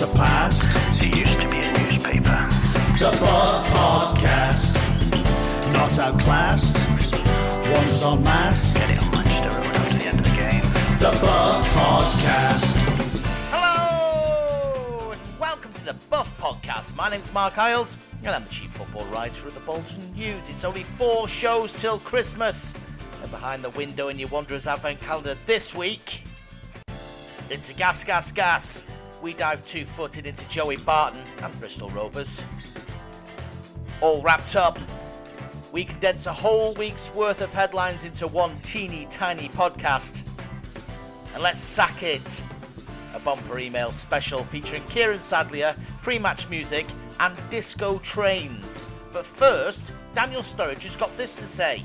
surpassed. It used to be a newspaper. The Buff Podcast. Not outclassed. Wonders en masse. Getting on Manchester Road after the end of the game. The Buff Podcast. Hello and welcome to the Buff Podcast. My name's Marc Iles and I'm the chief football writer at the Bolton News. It's only four shows till Christmas. And behind the window in your Wanderers Advent calendar this week, it's a gas, gas, gas. We dive two footed into Joey Barton and Bristol Rovers. All wrapped up. We condense a whole week's worth of headlines into one teeny tiny podcast. And let's sack it a bumper email special featuring Kieran Sadlier, pre match music, and disco trains. But first, Daniel Sturridge has got this to say.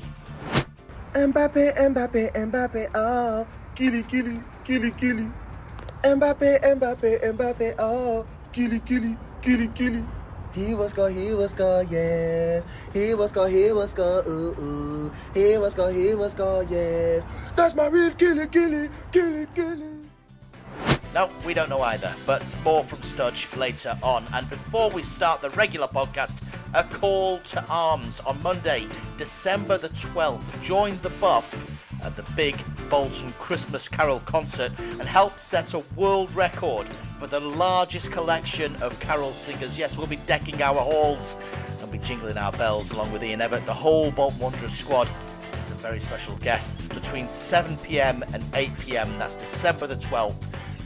Mbappe, Mbappe, Mbappe, ah. oh, killy, killy, killy, killy. Mbappe, Mbappe, Mbappe, oh, killy, killy, killy, killy. He was go, he was go, yes. He was go, he was go, ooh, ooh. He was go, he was go, yes. That's my real killy, killy, killy, killy. No, we don't know either, but more from Studge later on. And before we start the regular podcast, a call to arms on Monday, December the 12th. Join the Buff at the big Bolton Christmas Carol concert and help set a world record for the largest collection of carol singers. Yes, we'll be decking our halls and be jingling our bells along with Ian Evatt, the whole Bolton Wanderers squad and some very special guests between 7pm and 8pm. That's December the 12th.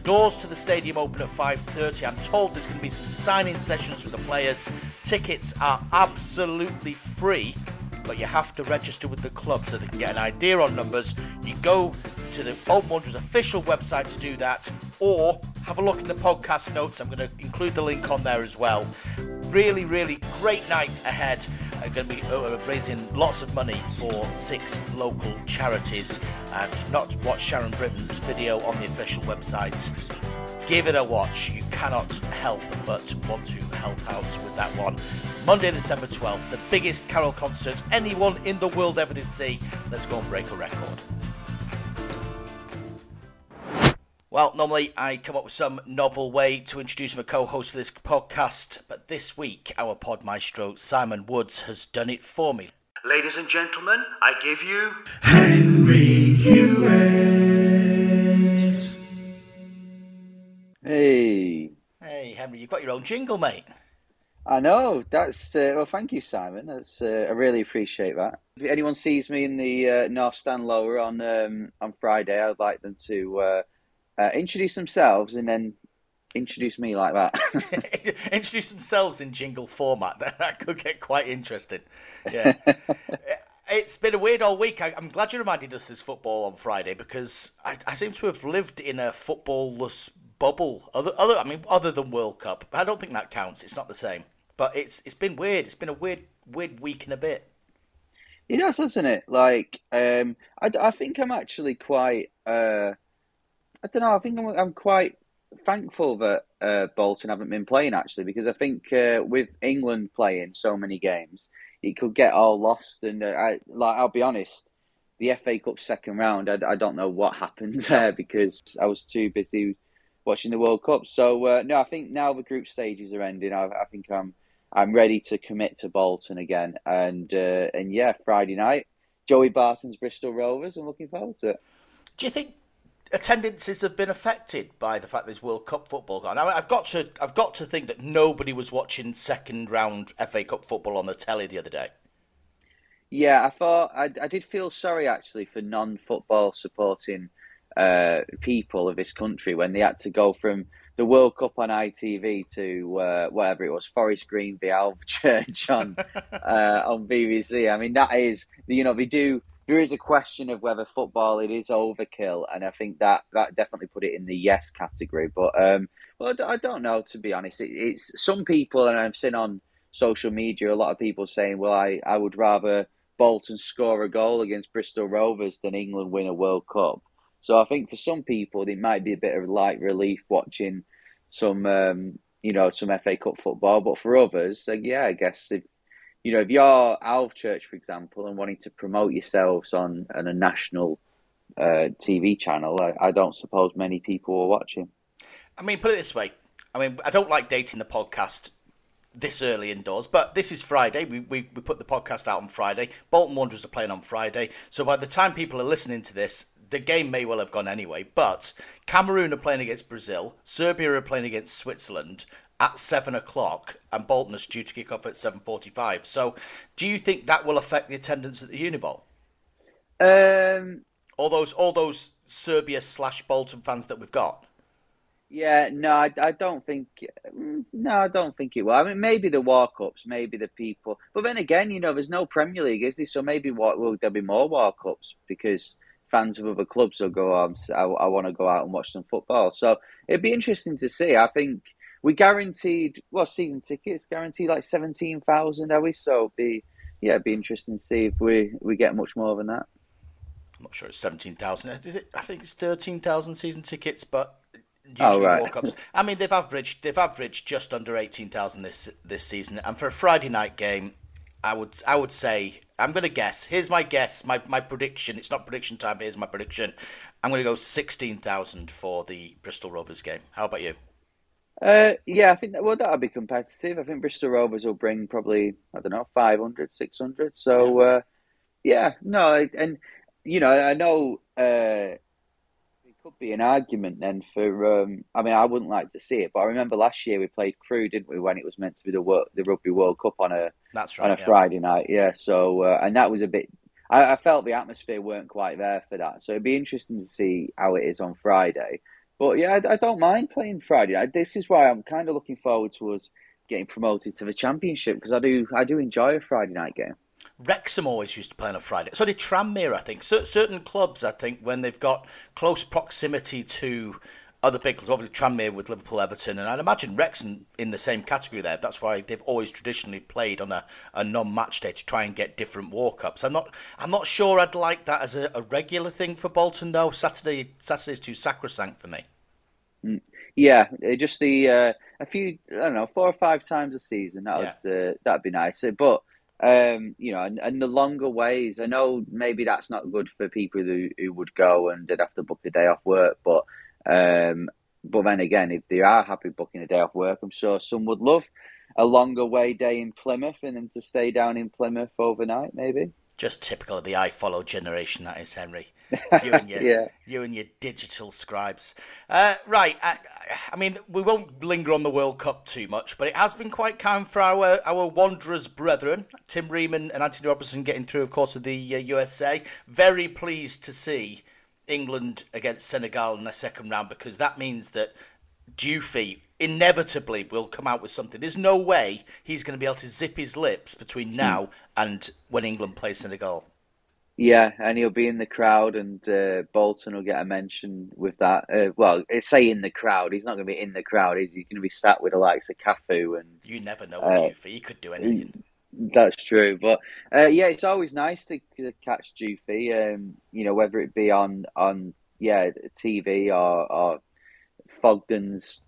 Doors to the stadium open at 5:30. I'm told there's going to be some signing sessions with the players. Tickets are absolutely free, but you have to register with the club so they can get an idea on numbers. You go to the Old Wanderers official website to do that, or have a look in the podcast notes. I'm going to include the link on there as well. Really, really great night ahead. I'm going to be uh, raising lots of money for six local charities. Uh, you've not watched Sharon Brittan's video on the official website, give it a watch. You cannot help but want to help out with that one. Monday, December 12th, the biggest carol concert anyone in the world ever did see. Let's go and break a record. Well, normally I come up with some novel way to introduce my co host for this podcast, but this week our pod maestro Simon Woods has done it for me. Ladies and gentlemen, I give you. Henry Hewitt. Hey, Hey, Henry, you've got your own jingle, mate. I know that's uh, well. Thank you, Simon. That's uh, I really appreciate that. If anyone sees me in the uh, North Stand lower on um, on Friday, I'd like them to uh, uh, introduce themselves and then introduce me like that. Introduce themselves in jingle format. That could get quite interesting. Yeah. It's been a weird all week. I, I'm glad you reminded us this football on Friday because I, I seem to have lived in a footballless bubble. Other, other, I mean, other than World Cup. I don't think that counts. It's not the same. But it's it's been weird. It's been a weird weird week and a bit. It does, doesn't it? Like, um, I, I think I'm actually quite. Uh, I don't know. I think I'm, I'm quite thankful that uh, Bolton haven't been playing actually, because I think uh, with England playing so many games, it could get all lost. And uh, I, like, I'll be honest, the FA Cup second round, I, I don't know what happened there because I was too busy watching the World Cup. So uh, no, I think now the group stages are ending. I, I think I'm I'm ready to commit to Bolton again. And uh, and yeah, Friday night, Joey Barton's Bristol Rovers. I'm looking forward to it. Do you think attendances have been affected by the fact there's World Cup football gone? I mean, I've got to I've got to think that nobody was watching second round FA Cup football on the telly the other day. Yeah, I thought I, I did feel sorry actually for non-football supporting uh, people of this country when they had to go from the World Cup on ITV to uh, whatever it was, Forest Green v Alv Church on uh, on BBC. I mean, that is you know they do. There is a question of whether football it is overkill, and I think that that definitely put it in the yes category. But um, well, I don't- I don't know to be honest. It, it's some people, and I've seen on social media a lot of people saying, "Well, I I would rather Bolton score a goal against Bristol Rovers than England win a World Cup." So I think for some people it might be a bit of light relief watching some um, you know some FA Cup football, but for others, like, yeah, I guess if you know if you're Alvechurch, for example, and wanting to promote yourselves on, on a national uh, TV channel, I, I don't suppose many people are watching. I mean, put it this way: I mean, I don't like dating the podcast this early indoors, but this is Friday. We, we, we put the podcast out on Friday. Bolton Wanderers are playing on Friday. So by the time people are listening to this, the game may well have gone anyway. But Cameroon are playing against Brazil, Serbia are playing against Switzerland at seven o'clock, and Bolton is due to kick off at seven forty-five. So, do you think that will affect the attendance at the Unibowl? Um, All those all those Serbia slash Bolton fans that we've got. yeah, no, I, I don't think. No, I don't think it will. I mean, maybe the walk ups, maybe the people. But then again, you know, there's no Premier League, is there? So maybe what will there'll be more walk ups because fans of other clubs will go. "Oh, I, I want to go out and watch some football. So it'd be interesting to see. I think we guaranteed well season tickets guaranteed like seventeen thousand, are we? So it'd be yeah, it'd be interesting to see if we we get much more than that. I'm not sure it's seventeen thousand. Is it? I think it's thirteen thousand season tickets, but oh, usually Oh, right. walk-ups. I mean, they've averaged they've averaged just under eighteen thousand this this season, and for a Friday night game, I would I would say I'm going to guess. Here's my guess. My my prediction. It's not prediction time. But here's my prediction. I'm going to go sixteen thousand for the Bristol Rovers game. How about you? Uh, yeah, I think that, well that'll be competitive. I think Bristol Rovers will bring probably I don't know 500, 600. So uh, yeah, no, and you know I know uh, could be an argument then for. Um, I mean, I wouldn't like to see it, but I remember last year we played Crewe, didn't we? When it was meant to be the World, the Rugby World Cup on a That's right, on a yeah. Friday night. Yeah, so uh, and that was a bit. I, I felt the atmosphere weren't quite there for that, so it'd be interesting to see how it is on Friday. But yeah, I, I don't mind playing Friday night. This is why I'm kind of looking forward to us getting promoted to the championship because I do I do enjoy a Friday night game. Wrexham always used to play on a Friday. So did Tranmere, I think. Cer- certain clubs, I think, when they've got close proximity to other big clubs, obviously Tranmere with Liverpool, Everton, and I'd imagine Wrexham in the same category there. That's why they've always traditionally played on a, a non-match day to try and get different walk-ups. I'm not, I'm not sure I'd like that as a, a regular thing for Bolton though. Saturday, Saturday's too sacrosanct for me. Yeah, uh, just the uh, a few I don't know four or five times a season that would uh, that'd be nice. But um, you know, and, and the longer ways. I know maybe that's not good for people who, who would go and they'd have to book a day off work. But um, but then again, if they are happy booking a day off work, I'm sure some would love a longer way day in Plymouth and then to stay down in Plymouth overnight, maybe. Just typical of the I follow generation, that is, Henry. You and your, Yeah. you and your digital scribes. Uh, right, I, I mean, we won't linger on the World Cup too much, but it has been quite kind for our our Wanderers brethren, Tim Reeman and Anthony Robertson, getting through, of course, with the uh, USA. Very pleased to see England against Senegal in the second round because that means that Dufy inevitably will come out with something. There's no way he's going to be able to zip his lips between now and when England plays Senegal. Yeah, and he'll be in the crowd, and uh, Bolton will get a mention with that. Uh, well, say in the crowd. He's not going to be in the crowd. Is he going to be sat with the likes of Cafu and You never know Uh, Dufy. He could do anything. That's true, but uh, yeah, it's always nice to, to catch Dufy. Um, you know, whether it be on on yeah TV or or Fogden's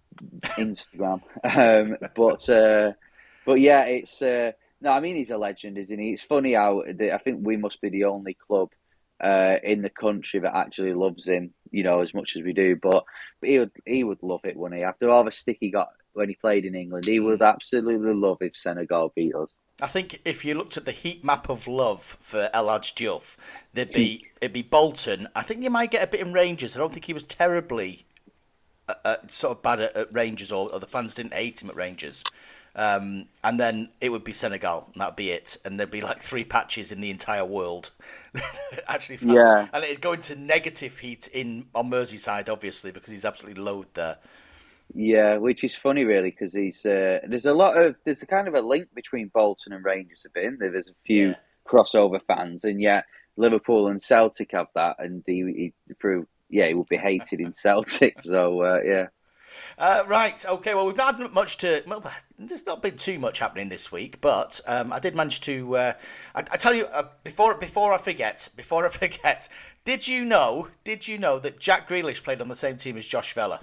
Instagram. um, but uh, but yeah, it's uh, no. I mean, he's a legend, isn't he? It's funny how the, I think we must be the only club uh, in the country that actually loves him. You know, as much as we do. But he would he would love it, wouldn't he? After all the stick he got when he played in England, he would absolutely love if Senegal beat us. I think if you looked at the heat map of love for El Hadj Diouf, there'd be it'd be Bolton. I think you might get a bit in Rangers. I don't think he was terribly uh, uh, sort of bad at, at Rangers, or, or the fans didn't hate him at Rangers. Um, and then it would be Senegal, and that'd be it. And there'd be like three patches in the entire world. Actually, fans. Yeah. and it'd go into negative heat in on Merseyside, obviously, because he's absolutely loathed there. Yeah, which is funny, really, because he's uh, there's a lot of there's a kind of a link between Bolton and Rangers a bit. isn't there? There's a few Yeah. crossover fans, and yet Liverpool and Celtic have that, and he, he proved yeah he would be hated in Celtic. So uh, yeah, Uh, right, okay, well, we've not had much to. Well, there's not been too much happening this week, but um, I did manage to. Uh, I, I tell you, uh, before before I forget, before I forget, did you know, did you know that Jack Grealish played on the same team as Josh Vela?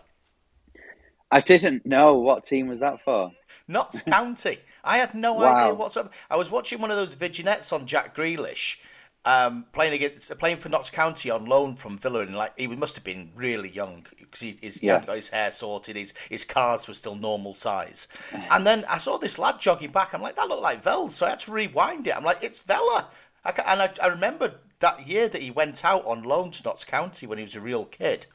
I didn't know what team was that for. Notts County. I had no Wow. idea whatsoever. I was watching one of those vignettes on Jack Grealish, um, playing against playing for Notts County on loan from Villa, and like he must have been really young because he, he's, he Yeah. hadn't got his hair sorted, his his cars were still normal size. And then I saw this lad jogging back. I'm like, that looked like Vels, so I had to rewind it. I'm like, it's Vela. I and I, I remember that year that he went out on loan to Notts County when he was a real kid.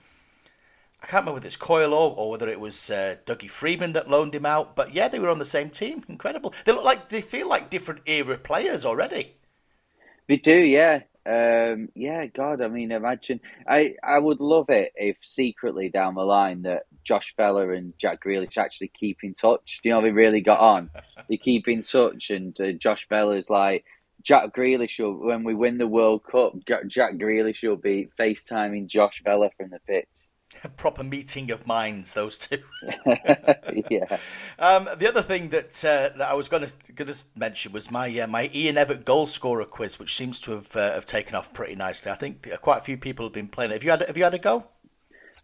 I can't remember whether it's Coyle or, or whether it was uh, Dougie Freedman that loaned him out, but yeah, they were on the same team. Incredible. They look like they feel like different era players already. We do, yeah. Um, yeah, God, I mean, imagine. I, I would love it if secretly down the line that Josh Vela and Jack Grealish actually keep in touch. You know, they really got on. they keep in touch, and uh, Josh Vela's like, Jack Grealish will, when we win the World Cup, Jack, Jack Grealish will be FaceTiming Josh Vela from the pitch. A proper meeting of minds, those two. yeah. Um, the other thing that uh, that I was going to going to mention was my uh, my Ian Evatt goal scorer quiz, which seems to have uh, have taken off pretty nicely. I think quite a few people have been playing it. Have you had Have you had a go?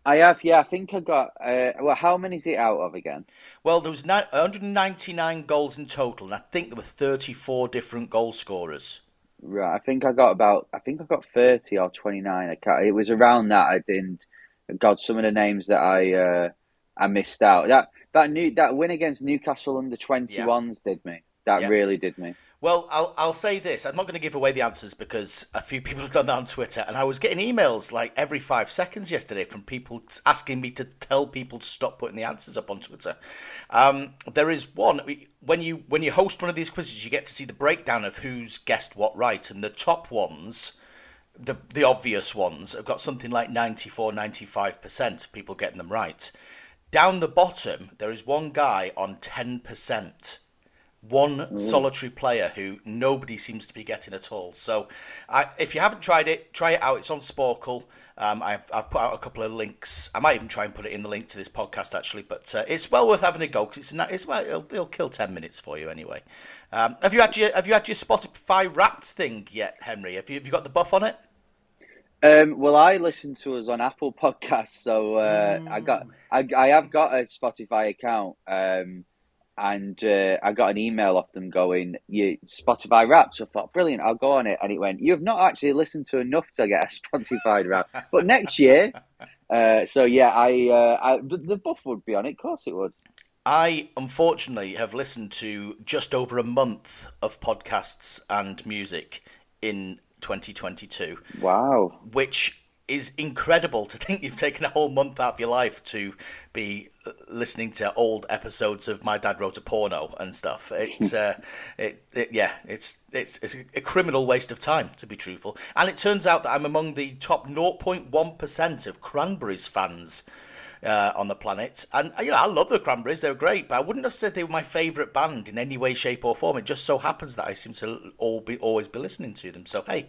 I have, yeah. I think I got. Uh, well, how many is it out of again? Well, there was ni- 199 goals in total, and I think there were 34 different goal scorers. Right, I think I got about. I think I got thirty or twenty nine. I can't, it was around that. I didn't. God, some of the names that I uh, I missed out. That that new that win against Newcastle under twenty ones did me. That Yeah. really did me. Well, I'll I'll say this. I'm not going to give away the answers because a few people have done that on Twitter, and I was getting emails like every five seconds yesterday from people asking me to tell people to stop putting the answers up on Twitter. Um, there is one when you when you host one of these quizzes, you get to see the breakdown of who's guessed what right, and the top ones. The, the obvious ones have got something like 94 95% of people getting them right. Down the bottom, there is one guy on 10% one solitary player who nobody seems to be getting at all. So, I, if you haven't tried it, try it out. It's on Sporcle. Um, I've, I've put out a couple of links. I might even try and put it in the link to this podcast actually, but uh, it's well worth having a go because it's, it's well, it'll, it'll kill ten minutes for you anyway. Um, have you had your Have you had your Spotify Wrapped thing yet, Henry? Have you Have you got the buff on it? Um, well, I listen to us on Apple Podcasts, so uh, I got I, I have got a Spotify account, um, and uh, I got an email off them going, "You Spotify Wrapped." So I thought, brilliant, I'll go on it, and it went, "You have not actually listened to enough to get a Spotify Wrapped, but next year." Uh, so yeah, I, uh, I the, the buff would be on it. Of course, it would. I unfortunately have listened to just over a month of podcasts and music in 2022. Wow. which is incredible to think you've taken a whole month out of your life to be listening to old episodes of My Dad Wrote a Porno and stuff. It's, uh, it, it, yeah, it's it's it's a criminal waste of time to be truthful. And it turns out that I'm among the top 0.1 percent of Cranberries fans. Uh, on the planet, and uh, you know I love the Cranberries; they're great. But I wouldn't have said they were my favourite band in any way, shape, or form. It just so happens that I seem to all be always be listening to them. So hey,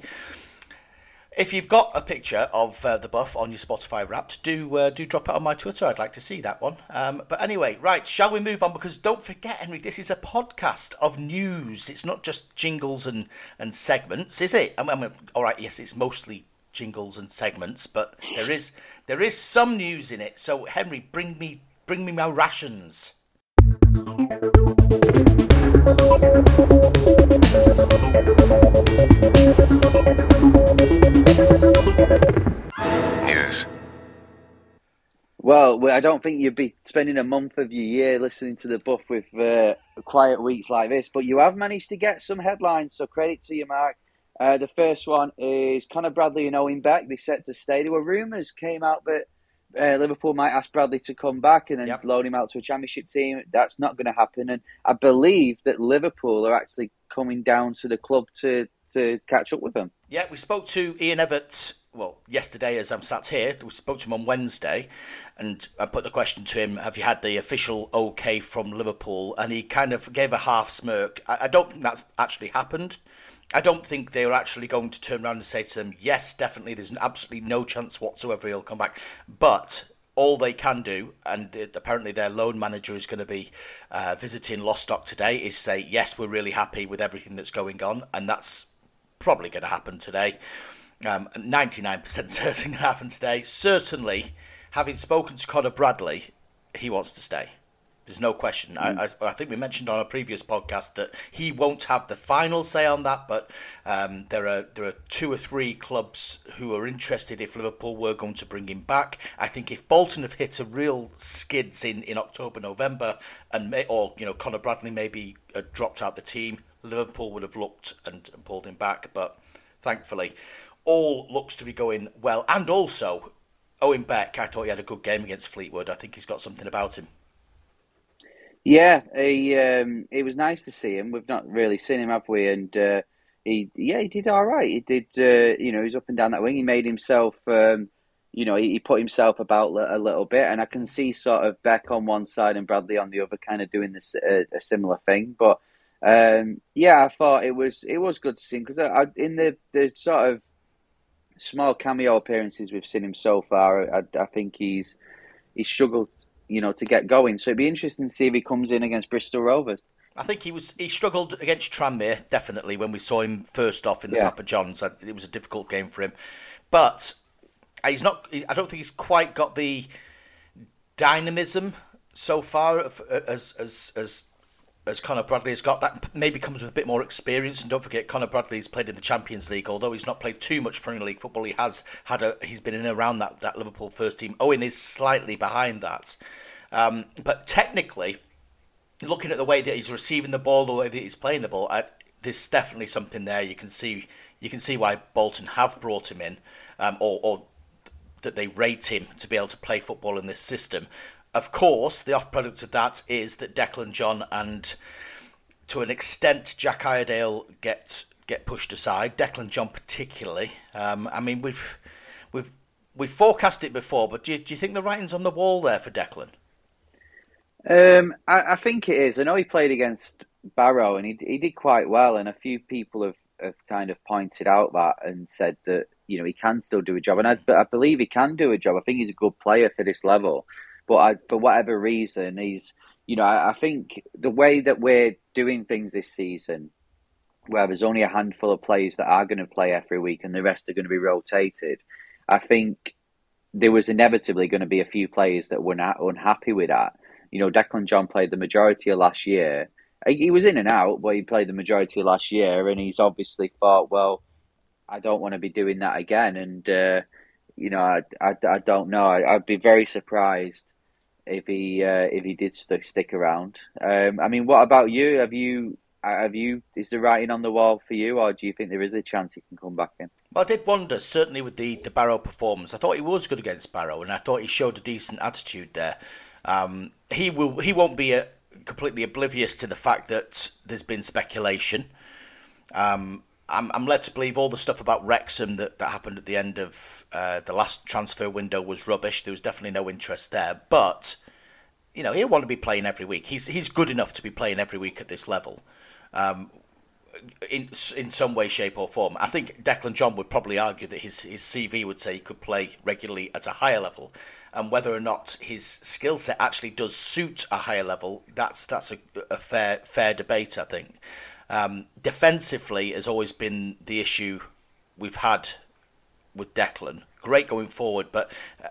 if you've got a picture of uh, the buff on your Spotify Wrapped, do uh, do drop it on my Twitter. I'd like to see that one. Um, but anyway, right, shall we move on? Because don't forget, Henry, this is a podcast of news. It's not just jingles and, and segments, is it? I mean, all right, yes, it's mostly jingles and segments, but there is there is some news in it. So Henry, bring me bring me my rations. News. Well, well, I don't think you'd be spending a month of your year listening to the buff with uh, quiet weeks like this, but you have managed to get some headlines, so credit to you, Marc. Uh, the first one is Conor Bradley and Owen Beck. They set to stay. There were rumours came out that uh, Liverpool might ask Bradley to come back and then Yep. loan him out to a championship team. That's not going to happen, and I believe that Liverpool are actually coming down to the club to to catch up with them. Yeah, we spoke to Ian Evatt, well, yesterday as I'm sat here. We spoke to him on Wednesday, and I put the question to him Have you had the official okay from Liverpool? And he kind of gave a half smirk. I, I don't think that's actually happened. I don't think they're actually going to turn around and say to them, Yes, definitely, there's absolutely no chance whatsoever he'll come back. But all they can do, and apparently their loan manager is going to be uh, visiting Lostock today, is say, Yes, we're really happy with everything that's going on, and that's probably going to happen today. Um, 99% certain going to happen today. Certainly, having spoken to Conor Bradley, he wants to stay. There's no question. I, I, I, think we mentioned on a previous podcast that he won't have the final say on that, but um, there are there are two or three clubs who are interested if Liverpool were going to bring him back. I think if Bolton have hit a real skids in, in October, November, and may, or you know Conor Bradley maybe dropped out the team, Liverpool would have looked and, and pulled him back. But thankfully, all looks to be going well. And also, Owen Beck, I thought he had a good game against Fleetwood. I think he's got something about him. Yeah, he um, it was nice to see him. We've not really seen him, have we? And uh, he, yeah, he did all right. He did, uh, you know, he's up and down that wing. He made himself, um, you know, he, he, put himself about a little bit, and I can see sort of Beck on one side and Bradley on the other, kind of doing this uh, a similar thing. But um, yeah, I thought it was it was good to see him because in the the sort of small cameo appearances we've seen him so far, I, I think he's he's struggled you know, to get going. So it'd be interesting to see if he comes in against Bristol Rovers. I think he was he struggled against Tranmere definitely when we saw him first off in the yeah. Papa Johns. It was a difficult game for him, but he's not. I don't think he's quite got the dynamism so far as as as as Conor Bradley has got. That maybe comes with a bit more experience. And don't forget, Conor Bradley's played in the Champions League. Although he's not played too much Premier League football, he has had a. He's been in and around that that Liverpool first team. Owen is slightly behind that, um, but technically, looking at the way that he's receiving the ball, the way that he's playing the ball, I, there's definitely something there. You can see you can see why Bolton have brought him in, um, or, or that they rate him to be able to play football in this system. Of course, the off product of that is that Declan John and to an extent Jack Iredale get get pushed aside. Declan John particularly. Um, I mean, we've we've we've forecast it before, but do you, do you think the writing's on the wall there for Declan? Um, I, I, think it is. I know he played against Barrow and he he did quite well, and a few people have, have kind of pointed out that and said that you know he can still do a job, and I, I believe he can do a job. I think he's a good player for this level. But I, for whatever reason, he's you know I, I think the way that we're doing things this season, where there's only a handful of players that are going to play every week and the rest are going to be rotated, I think there was inevitably going to be a few players that were not unhappy with that. You know, Declan John played the majority of last year. He was in and out, but he played the majority of last year, and he's obviously thought, well, I don't want to be doing that again. And uh, you know, I, I, I don't know. I, would be very surprised if he uh, if he did st- stick around. Um, I mean, what about you? Have you have you is the writing on the wall for you, or do you think there is a chance he can come back in? Well, I did wonder certainly with the the Barrow performance. I thought he was good against Barrow, and I thought he showed a decent attitude there. Um, he will he won't be a, uh, completely oblivious to the fact that there's been speculation. Um, I'm, I'm led to believe all the stuff about Wrexham that, that happened at the end of uh, the last transfer window was rubbish. There was definitely no interest there. But, you know, he'll want to be playing every week. He's, he's good enough to be playing every week at this level. Um, in in some way, shape, or form. I think Declan John would probably argue that his, his CV would say he could play regularly at a higher level, and whether or not his skill set actually does suit a higher level, that's that's a, a fair fair debate. I think. Um, defensively has always been the issue we've had with Declan. Great going forward, but uh,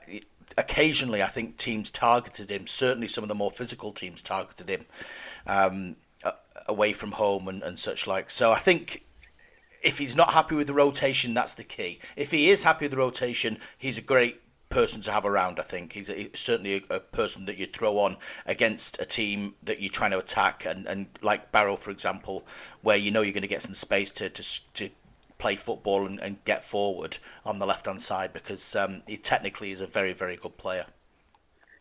occasionally I think teams targeted him. Certainly, some of the more physical teams targeted him um, away from home and, and such like. So I think if he's not happy with the rotation, that's the key. If he is happy with the rotation, he's a great person to have around. I think he's, a, certainly a, a, person that you throw on against a team that you're trying to attack, and, and like Barrow, for example, where you know you're going to get some space to to, to play football and, and get forward on the left hand side because um, he technically is a very very good player.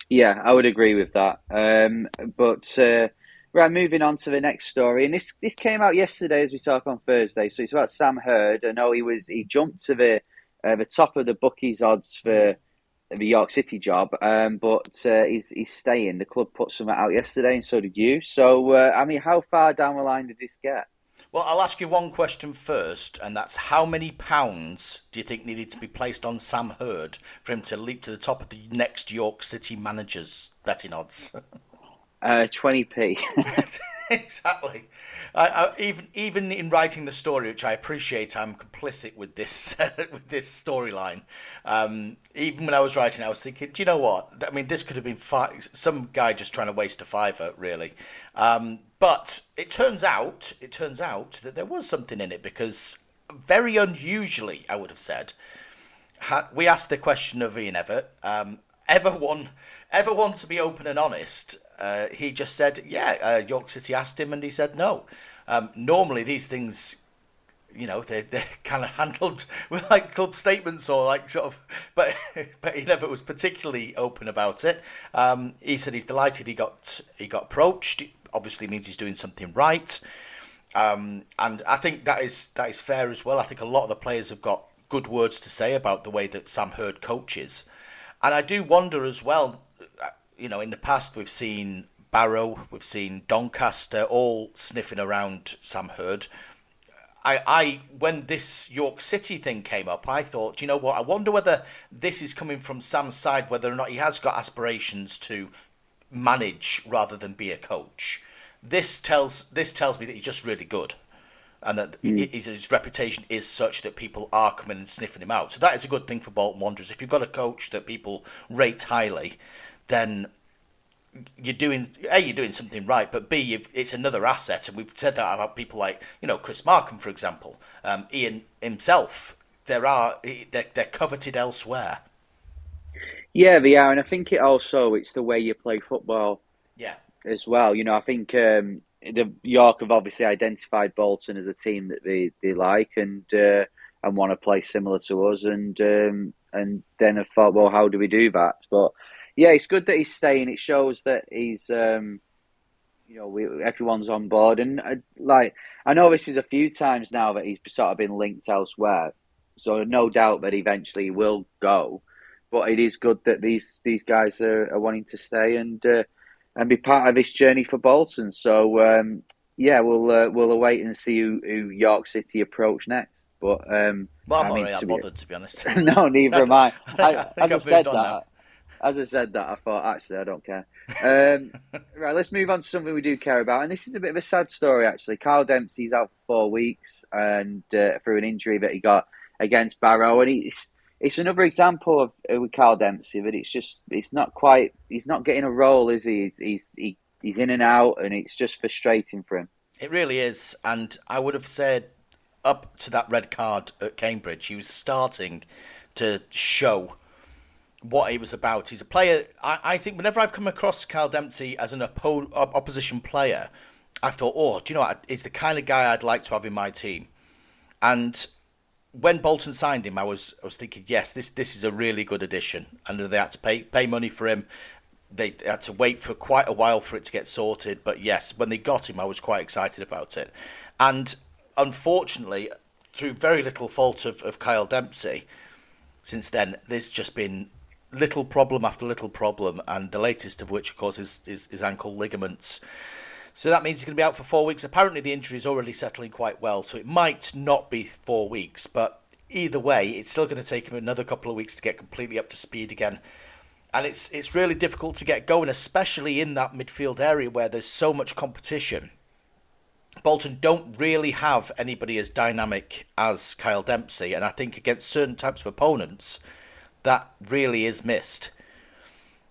Yeah, I would agree with that. Um, but uh, right, moving on to the next story, and this this came out yesterday as we talk on Thursday. So it's about Sam Hird. I know he was he jumped to the uh, the top of the bookies odds for the York City job, um, but uh, he's he's staying. The club put something out yesterday, and so did you. So, uh, I mean, how far down the line did this get? Well, I'll ask you one question first, and that's how many pounds do you think needed to be placed on Sam Hird for him to leap to the top of the next York City managers betting odds? Uh, 20p. exactly. I, I, even even in writing the story, which I appreciate, I'm complicit with this with this storyline. Um, even when I was writing, I was thinking, do you know what? I mean, this could have been fi- some guy just trying to waste a fiver, really. Um, but it turns out, it turns out that there was something in it because very unusually, I would have said, ha- we asked the question of Ian Evatt. Um, ever one, ever want to be open and honest? Uh, he just said, yeah. Uh, York City asked him, and he said no. Um, normally, these things, you know, they they're kind of handled with like club statements or like sort of, but but he never was particularly open about it. Um, he said he's delighted he got he got approached. Obviously, means he's doing something right. Um, and I think that is that is fair as well. I think a lot of the players have got good words to say about the way that Sam Hird coaches, and I do wonder as well. You know, in the past we've seen Barrow, we've seen Doncaster all sniffing around Sam Hird. I, I when this York City thing came up, I thought, you know what? I wonder whether this is coming from Sam's side, whether or not he has got aspirations to manage rather than be a coach. This tells this tells me that he's just really good, and that mm. his, his, reputation is such that people are coming and sniffing him out. So that is a good thing for Bolton Wanderers. If you've got a coach that people rate highly, then you're doing a you're doing something right, but b it's another asset, and we've said that about people like you know Chris Markham, for example, um, Ian himself. There are they're, they're coveted elsewhere. Yeah, they are, and I think it also it's the way you play football. Yeah. As well, you know, I think um, the York have obviously identified Bolton as a team that they, they like and uh, and want to play similar to us, and um, and then have thought, well, how do we do that? But yeah, it's good that he's staying. It shows that he's, um, you know, we, everyone's on board, and uh, like I know this is a few times now that he's sort of been linked elsewhere, so no doubt that eventually he will go but it is good that these these guys are, are wanting to stay and uh, and be part of this journey for Bolton. So um, yeah, we'll uh, we'll await and see who, who, York City approach next. But um, well, I'm I mean, not really to bothered be... to be honest. no, neither am I. I, I as I said that. As I said that, I thought actually I don't care. Um, right, let's move on to something we do care about, and this is a bit of a sad story actually. Kyle Dempsey's out for four weeks and uh, through an injury that he got against Barrow, and he's it's another example of uh, with Kyle Dempsey, but it's just it's not quite he's not getting a role, is he? He's he's he, he's in and out, and it's just frustrating for him. It really is, and I would have said up to that red card at Cambridge, he was starting to show what he was about. He's a player. I, I think whenever I've come across Kyle Dempsey as an oppo- opposition player, I thought, oh, do you know what? He's the kind of guy I'd like to have in my team. And when Bolton signed him, I was I was thinking, yes, this this is a really good addition. And they had to pay pay money for him. They had to wait for quite a while for it to get sorted. But yes, when they got him, I was quite excited about it. And unfortunately, through very little fault of, of Kyle Dempsey, since then there's just been little problem after little problem, and the latest of which, of course, is is, is ankle ligaments. So that means he's going to be out for four weeks. Apparently, the injury is already settling quite well, so it might not be four weeks. But either way, it's still going to take him another couple of weeks to get completely up to speed again. And it's it's really difficult to get going, especially in that midfield area where there's so much competition. Bolton don't really have anybody as dynamic as Kyle Dempsey, and I think against certain types of opponents, that really is missed.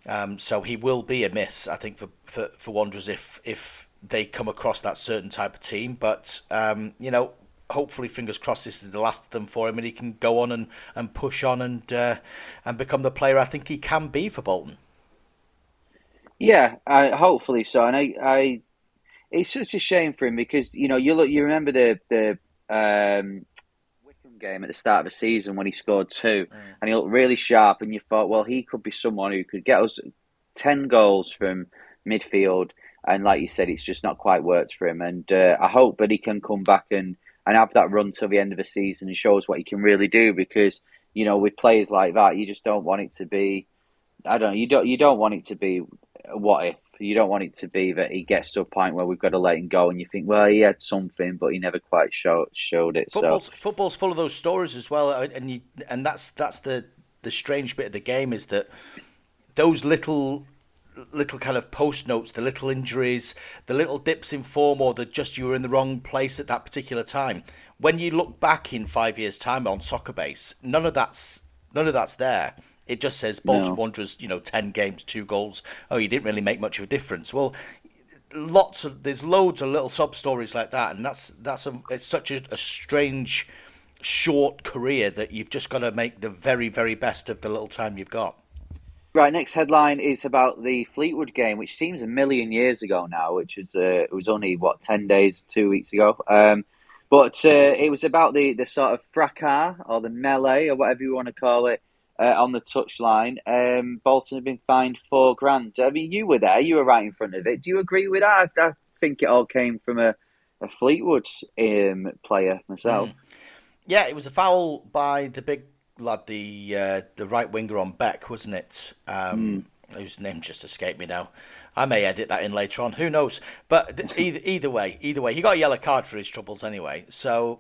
Um, so he will be a miss, I think, for, for, for Wanderers if if they come across that certain type of team. But um, you know, hopefully, fingers crossed, this is the last of them for him, and he can go on and, and push on and uh, and become the player I think he can be for Bolton. Yeah, uh, hopefully so. And I, I, it's such a shame for him because you know you look, you remember the the um, game at the start of the season when he scored two, mm. and he looked really sharp, and you thought, well, he could be someone who could get us ten goals from midfield and like you said, it's just not quite worked for him. And uh, I hope that he can come back and, and have that run till the end of the season and show us what he can really do. Because you know, with players like that, you just don't want it to be. I don't. You don't. You don't want it to be what if. You don't want it to be that he gets to a point where we've got to let him go, and you think, well, he had something, but he never quite showed showed it. Football's, so football's full of those stories as well, and you, and that's that's the the strange bit of the game is that those little little kind of post notes, the little injuries, the little dips in form, or the just you were in the wrong place at that particular time. When you look back in five years' time on Soccer Base, none of that's none of that's there. It just says Bolton No. Wanderers, you know, ten games, two goals. Oh, you didn't really make much of a difference. Well, lots of there's loads of little sub stories like that, and that's that's a it's such a, a strange short career that you've just got to make the very very best of the little time you've got. Right, next headline is about the Fleetwood game, which seems a million years ago now, which is uh, it was only what ten days, two weeks ago. Um, but uh, it was about the, the sort of fracas or the melee or whatever you want to call it uh, on the touchline. Um, Bolton have been fined four grand. I mean, you were there, you were right in front of it. Do you agree with that? I, I think it all came from a, a Fleetwood um, player myself. Yeah, it was a foul by the big lad, the uh, the right winger on Beck, wasn't it? Um, Whose name just escaped me now. I may edit that in later on. Who knows? But th- either either way, either way, he got a yellow card for his troubles anyway. So,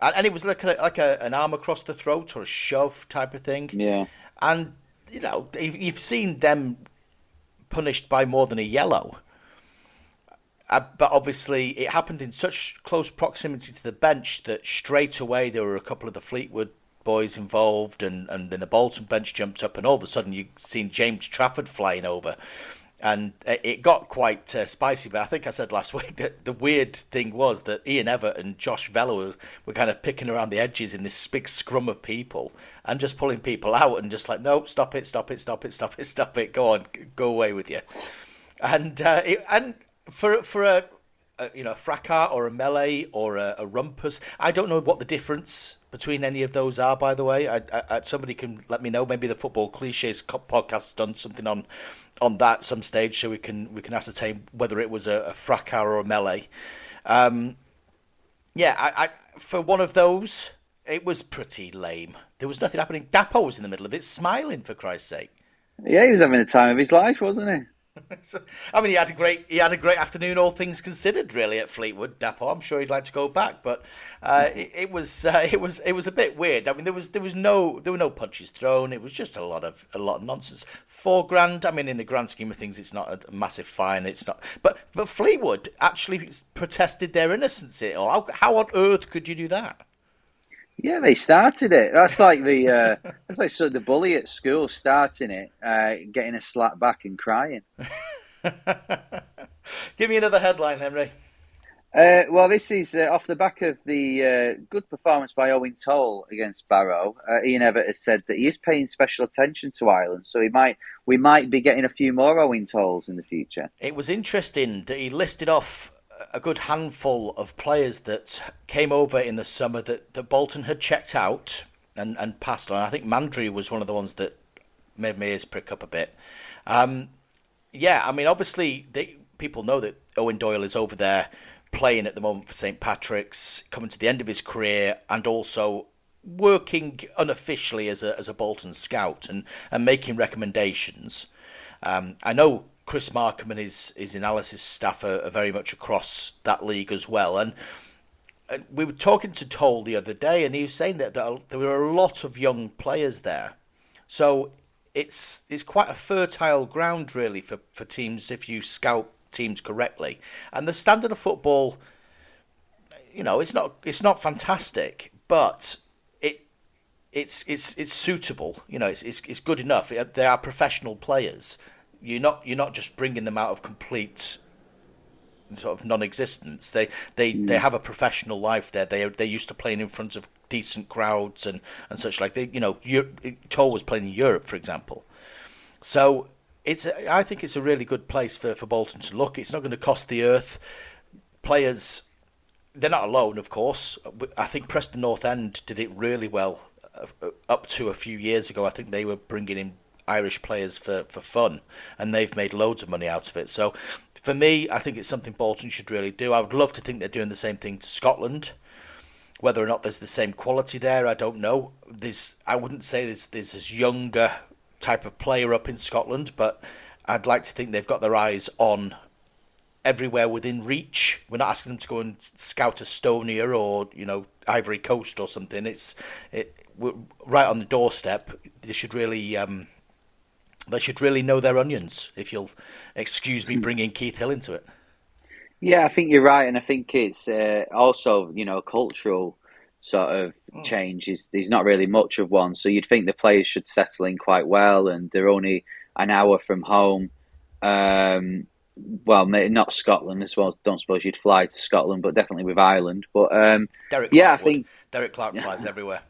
and, it was like a, like a, an arm across the throat or a shove type of thing. Yeah. And you know, you've you've seen them punished by more than a yellow. Uh, but obviously, it happened in such close proximity to the bench that straight away there were a couple of the Fleetwood boys involved, and, and then the Bolton bench jumped up, and all of a sudden you've seen James Trafford flying over. And it got quite uh, spicy, but I think I said last week that the weird thing was that Ian Evatt and Josh Vela were, kind of picking around the edges in this big scrum of people and just pulling people out and just like, nope, stop it, stop it, stop it, stop it, stop it, go on, go away with you. And uh, it, and for for a, a you know fracas or a melee or a, a rumpus, I don't know what the difference between any of those are. By the way, I, I, somebody can let me know. Maybe the football cliches podcast has done something on on that some stage, so we can we can ascertain whether it was a, a fracas or a melee. Um, yeah, I, I for one of those, it was pretty lame. There was nothing happening. Dapo was in the middle of it, smiling for Christ's sake. Yeah, he was having the time of his life, wasn't he? So, I mean, he had a great he had a great afternoon, all things considered, really at Fleetwood Dapo. I'm sure he'd like to go back, but uh, it, it was uh, it was it was a bit weird. I mean, there was there was no there were no punches thrown. It was just a lot of a lot of nonsense. Four grand. I mean, in the grand scheme of things, it's not a massive fine. It's not. But but Fleetwood actually protested their innocence. It how how on earth could you do that? Yeah, they started it. That's like the uh, that's like sort of the bully at school starting it, uh, getting a slap back and crying. Give me another headline, Henry. Uh, well, this is uh, off the back of the uh, good performance by Eoin Toal against Barrow. Uh, Ian Evatt has said that he is paying special attention to Ireland, so he might we might be getting a few more Eoin Toals in the future. It was interesting that he listed off a good handful of players that came over in the summer that, that Bolton had checked out and, and passed on. I think Mandry was one of the ones that made my ears prick up a bit. Um, yeah, I mean, obviously, they, people know that Eoin Doyle is over there playing at the moment for St. Patrick's, coming to the end of his career, and also working unofficially as a, as a Bolton scout and, and making recommendations. Um, I know Chris Markham and his, his analysis staff are, are very much across that league as well. And, and we were talking to Toal the other day, and he was saying that there, were a lot of young players there. So it's it's quite a fertile ground, really, for, for teams if you scout teams correctly. And the standard of football, you know, it's not it's not fantastic, but it it's it's it's suitable. You know, it's it's, it's good enough. They are professional players you're not you're not just bringing them out of complete sort of non-existence. They they, mm. they have a professional life there. They they're used to playing in front of decent crowds and, and such like. They you know Toal was playing in Europe, for example. So it's a, I think it's a really good place for, for Bolton to look. It's not going to cost the earth. Players, they're not alone, of course. I think Preston North End did it really well up to a few years ago. I think they were bringing in Irish players for, for fun, and they've made loads of money out of it. So, for me, I think it's something Bolton should really do. I would love to think they're doing the same thing to Scotland. Whether or not there's the same quality there, I don't know. There's, I wouldn't say there's there's this younger type of player up in Scotland, but I'd like to think they've got their eyes on everywhere within reach. We're not asking them to go and scout Estonia or you know Ivory Coast or something. It's it right on the doorstep. They should really um, they should really know their onions. If you'll excuse me bringing Keith Hill into it. Yeah, I think you're right, and I think it's uh, also you know cultural sort of change. Is there's not really much of one, so you'd think the players should settle in quite well, and they're only an hour from home. Um, well, not Scotland as well. Don't suppose you'd fly to Scotland, but definitely with Ireland. But um, Derek yeah, I would. think Derek Clark flies everywhere.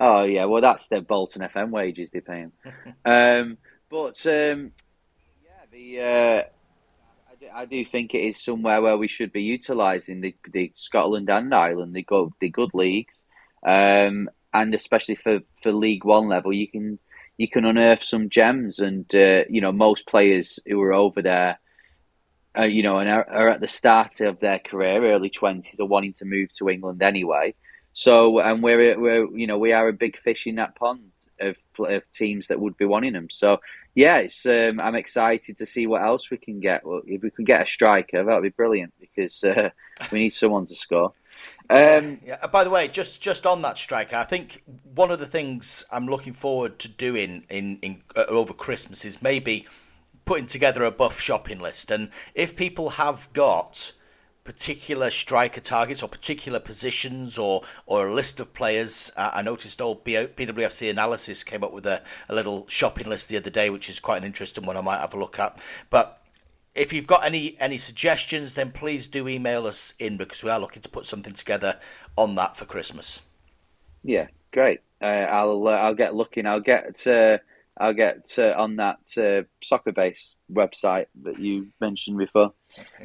Oh yeah, well that's the Bolton FM wages they pay him. um, but um, yeah, the uh, I, do, I do think it is somewhere where we should be utilising the, the Scotland and Ireland, the good the good leagues, um, and especially for, for League One level, you can you can unearth some gems, and uh, you know most players who are over there. Uh, you know, and are, are at the start of their career, early twenties, are wanting to move to England anyway. So, and we're, we're you know we are a big fish in that pond of, of teams that would be wanting them. So, yeah, it's um, I'm excited to see what else we can get. Well, if we can get a striker, that'd be brilliant because uh, we need someone to score. Um, yeah. By the way, just just on that striker, I think one of the things I'm looking forward to doing in, in uh, over Christmas is maybe putting together a buff shopping list, and if people have got particular striker targets or particular positions or or a list of players. Uh, I noticed old BWFC analysis came up with a, a little shopping list the other day, which is quite an interesting one. I might have a look at. But if you've got any any suggestions, then please do email us in because we are looking to put something together on that for Christmas. Yeah, great. Uh, I'll uh, I'll get looking. I'll get uh, I'll get uh, on that uh, soccer base website that you mentioned before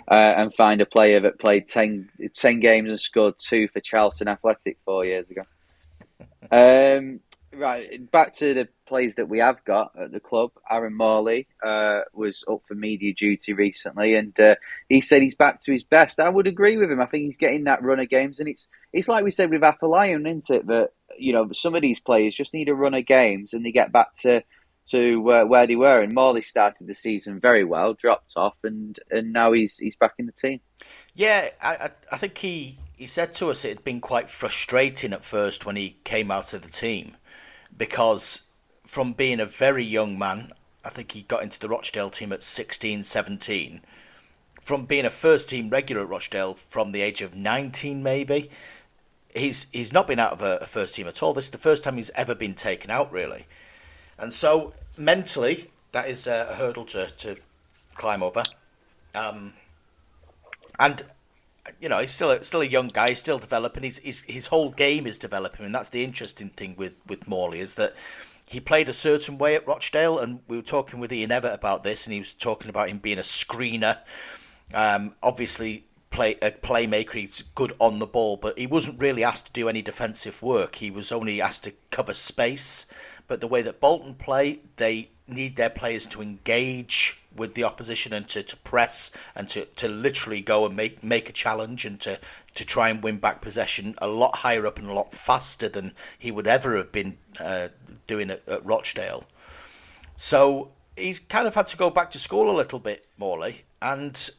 uh, and find a player that played 10, 10, games and scored two for Charlton Athletic four years ago. Um, right, back to the players that we have got at the club. Aaron Morley uh, was up for media duty recently, and uh, he said he's back to his best. I would agree with him. I think he's getting that run of games, and it's it's like we said with Apple isn't it? That you know some of these players just need a run of games, and they get back to to uh, where they were. And Morley started the season very well, dropped off, and, and now he's he's back in the team. Yeah, I I think he he said to us it had been quite frustrating at first when he came out of the team because from being a very young man, I think he got into the Rochdale team at 16, 17. From being a first team regular at Rochdale from the age of 19, maybe, he's he's not been out of a, a first team at all. This is the first time he's ever been taken out, really. And so mentally, that is a hurdle to, to climb over. Um, and you know, he's still a, still a young guy, he's still developing. His, his his whole game is developing, and that's the interesting thing with with Morley is that he played a certain way at Rochdale, and we were talking with Ian Evatt about this, and he was talking about him being a screener. Um, obviously, play a playmaker. He's good on the ball, but he wasn't really asked to do any defensive work. He was only asked to cover space. But the way that Bolton play, they need their players to engage with the opposition and to, to press and to, to literally go and make make a challenge and to, to try and win back possession a lot higher up and a lot faster than he would ever have been uh, doing at, at Rochdale. So he's kind of had to go back to school a little bit, Morley, and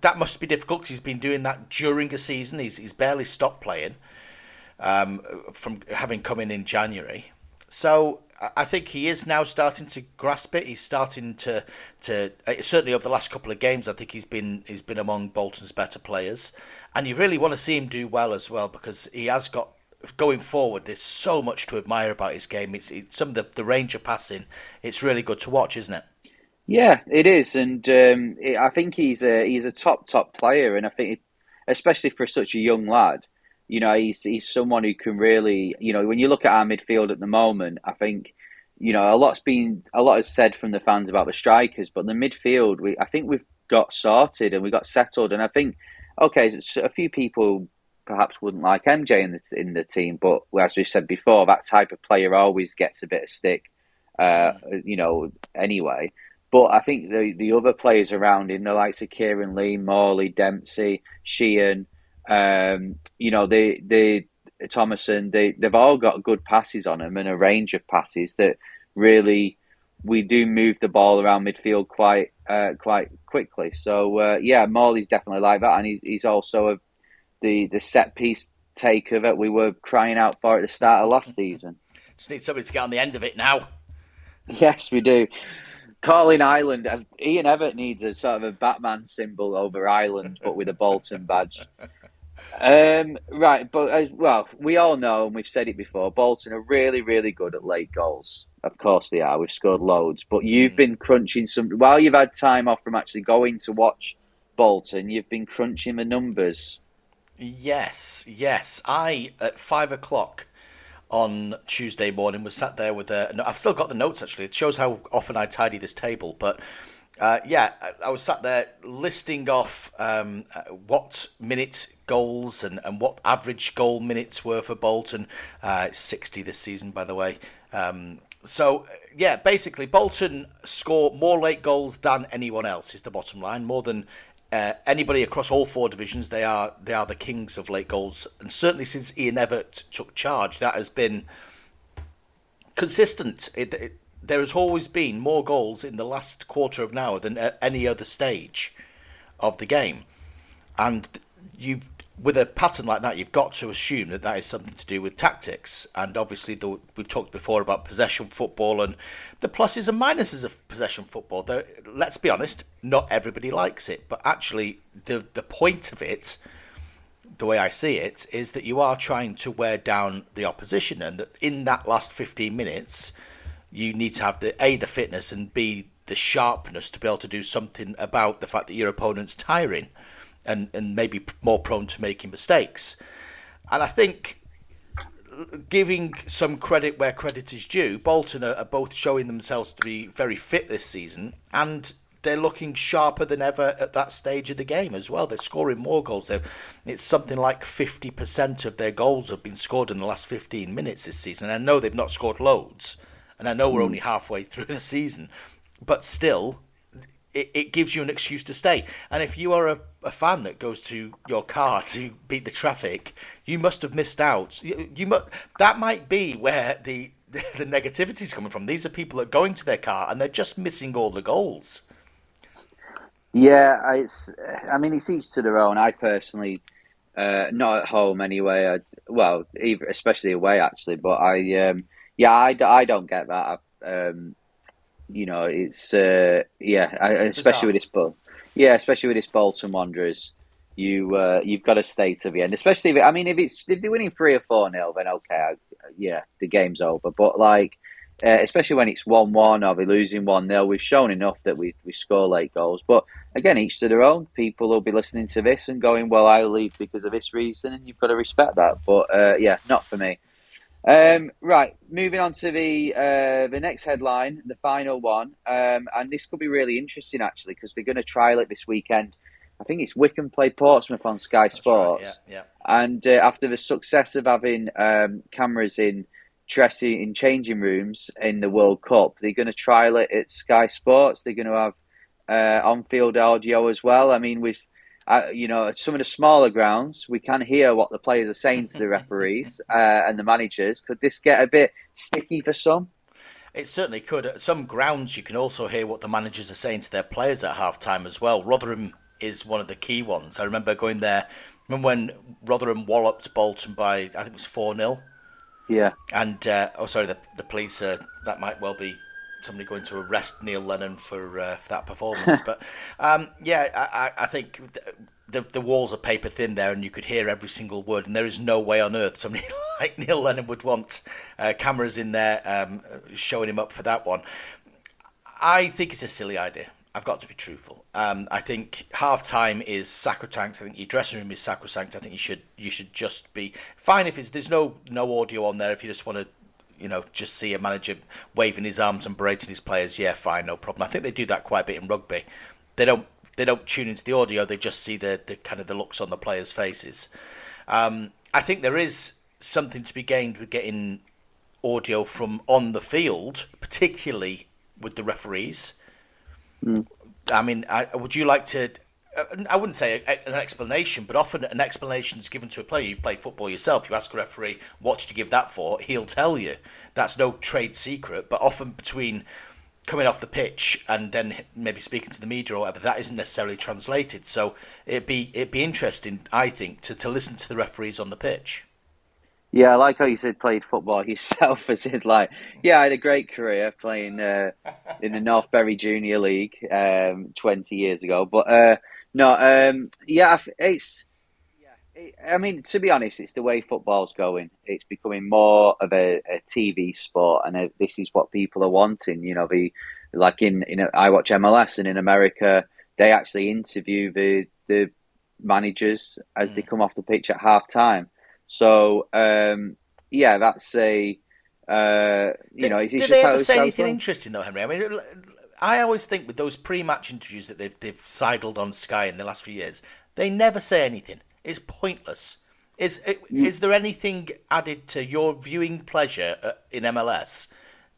that must be difficult because he's been doing that during a season. He's, he's barely stopped playing um, from having come in in January. So I think he is now starting to grasp it. He's starting to to uh, certainly over the last couple of games. I think he's been he's been among Bolton's better players, and you really want to see him do well as well because he has got going forward. There's so much to admire about his game. It's, it's some of the the range of passing. It's really good to watch, isn't it? Yeah, it is, and um, I think he's a he's a top top player, and I think especially for such a young lad you know, he's he's someone who can really, you know, when you look at our midfield at the moment, I think, you know, a lot's been a lot is said from the fans about the strikers, but the midfield, we I think we've got sorted and we got settled, and I think, okay, a few people perhaps wouldn't like MJ in the in the team, but as we've said before, that type of player always gets a bit of stick, uh, you know, anyway. But I think the the other players around him, the likes of Kieran Lee, Morley, Dempsey, Sheehan, um, you know, they they Thomason, they they've all got good passes on them and a range of passes that really we do move the ball around midfield quite uh, quite quickly. So uh, yeah, Morley's definitely like that, and he's he's also a, the the set piece taker that we were crying out for at the start of last season. Just need somebody to get on the end of it now. Yes, we do. Calling Ireland, uh, Ian Evatt needs a sort of a Batman symbol over Ireland, but with a Bolton badge. Um, right, but uh, well, we all know, and we've said it before. Bolton are really, really good at late goals. Of course, they are. We've scored loads, but you've been crunching some while you've had time off from actually going to watch Bolton. You've been crunching the numbers. Yes, yes. I at five o'clock on Tuesday morning was sat there with a. no, I've still got the notes actually. It shows how often I tidy this table, but. Uh, yeah, I, I was sat there listing off um, uh, what minutes goals and, and what average goal minutes were for Bolton. Uh, it's 60 this season, by the way. Um, so, yeah, basically, Bolton score more late goals than anyone else, is the bottom line. More than uh, anybody across all four divisions, they are they are the kings of late goals, and certainly since Ian Evatt took charge, that has been consistent. It, it, there has always been more goals in the last quarter of an hour than at any other stage of the game, and you've with a pattern like that, you've got to assume that that is something to do with tactics. And obviously, the, we've talked before about possession football and the pluses and minuses of possession football. There, let's be honest, not everybody likes it, but actually, the the point of it, the way I see it, is that you are trying to wear down the opposition, and that in that last fifteen minutes, you need to have the a the fitness and b the sharpness to be able to do something about the fact that your opponent's tiring and, and maybe more prone to making mistakes. And I think giving some credit where credit is due, Bolton are, are both showing themselves to be very fit this season and they're looking sharper than ever at that stage of the game as well. They're scoring more goals. They're, it's something like 50% of their goals have been scored in the last 15 minutes this season. And I know they've not scored loads, and I know we're only halfway through the season, but still, it, it gives you an excuse to stay. And if you are a, a fan that goes to your car to beat the traffic, you must have missed out. You, you mu- that might be where the the negativity is coming from. These are people that are going to their car and they're just missing all the goals. Yeah, it's. I mean, it's each to their own. I personally, uh, not at home anyway. I, well, even, especially away actually. But I, um, yeah, I, I don't get that. Um, you know, it's uh, yeah, I, It's especially bizarre. with this Bol- yeah, especially with this Bolton Wanderers. You uh, you've got to stay to the end, especially if it, I mean if it's if they're winning three or four nil, then okay, I, yeah, the game's over. But like, uh, especially when it's one one or they're losing one 0 we've shown enough that we we score late goals. But again, each to their own. People will be listening to this and going, "Well, I leave because of this reason," and you've got to respect that. But uh, yeah, not for me. Um, right, moving on to the uh, the next headline, the final one, um, and this could be really interesting actually because they're going to trial it this weekend. I think it's Wycombe play Portsmouth on Sky That's right, Sports, yeah, yeah. and uh, after the success of having um, cameras in dressing in changing rooms in the World Cup, they're going to trial it at Sky Sports. They're going to have uh, on-field audio as well. I mean, with uh, you know some of the smaller grounds, we can hear what the players are saying to the referees uh, and the managers. Could this get a bit sticky for some? It certainly could. At some grounds, you can also hear what the managers are saying to their players at half time as well. Rotherham is one of the key ones. I remember going there. Remember when Rotherham walloped Bolton by, I think it was 4 0? Yeah, And, uh, oh, sorry, the, the police, uh, that might well be somebody going to arrest Neil Lennon for, uh, for that performance. but, um, yeah, I, I think th- the, the walls are paper thin there and you could hear every single word. And there is no way on earth somebody like Neil Lennon would want uh, cameras in there um, showing him up for that one. I think it's a silly idea. I've got to be truthful. Um, I think half time is sacrosanct. I think your dressing room is sacrosanct. I think you should you should just be fine if it's there's no no audio on there. If you just want to, you know, just see a manager waving his arms and berating his players, yeah, fine, no problem. I think they do that quite a bit in rugby. They don't they don't tune into the audio. They just see the, the kind of the looks on the players' faces. Um, I think there is something to be gained with getting audio from on the field, particularly with the referees. I mean, I, would you like to? Uh, I wouldn't say an explanation, but often an explanation is given to a player. You play football yourself. You ask a referee, "What did you give that for?" He'll tell you. That's no trade secret. But often between coming off the pitch and then maybe speaking to the media or whatever, that isn't necessarily translated. So it'd be it'd be interesting, I think, to, to listen to the referees on the pitch. Yeah, I like how you said played football yourself. As in, like, yeah, I had a great career playing uh, in the North Berry Junior League um, twenty years ago. But uh, no, um, yeah, it's. yeah, it, I mean, to be honest, it's the way football's going. It's becoming more of a, a TV sport, and a, this is what people are wanting. You know, the like in in I watch MLS, and in America, they actually interview the the managers as they come off the pitch at half time so um, yeah, that's a uh, you know. It's, did it's they ever say anything interesting though, Henry? I mean, I always think with those pre-match interviews that they've they've sidled on Sky in the last few years, they never say anything. It's pointless. Is is there anything added to your viewing pleasure uh, in MLS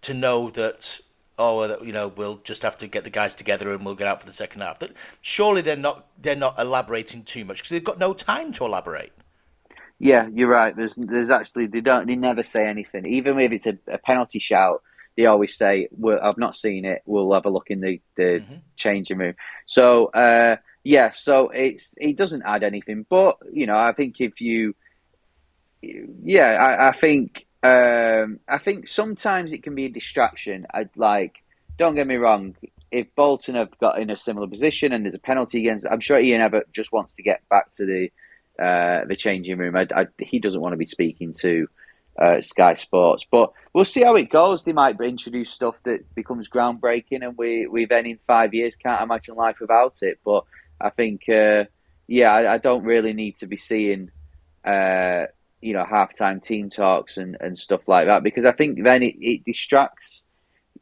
to know that? Oh, that, you know, we'll just have to get the guys together and we'll get out for the second half. That surely they're not they're not elaborating too much because they've got no time to elaborate. Yeah, you're right. There's there's actually they don't they never say anything. Even if it's a, a penalty shout, they always say, well, "I've not seen it. We'll have a look in the the changing room." So uh, yeah, so it's it doesn't add anything. But you know, I think if you, yeah, I, I think um, I think sometimes it can be a distraction. I'd like. Don't get me wrong. If Bolton have got in a similar position and there's a penalty against, I'm sure Ian Evatt just wants to get back to the uh, the changing room. I, I, he doesn't want to be speaking to uh, Sky Sports, but we'll see how it goes. They might introduce stuff that becomes groundbreaking, and we we then in five years can't imagine life without it. But I think, uh, yeah, I, I don't really need to be seeing. Uh, you know, halftime team talks and, and stuff like that because I think then it, it distracts.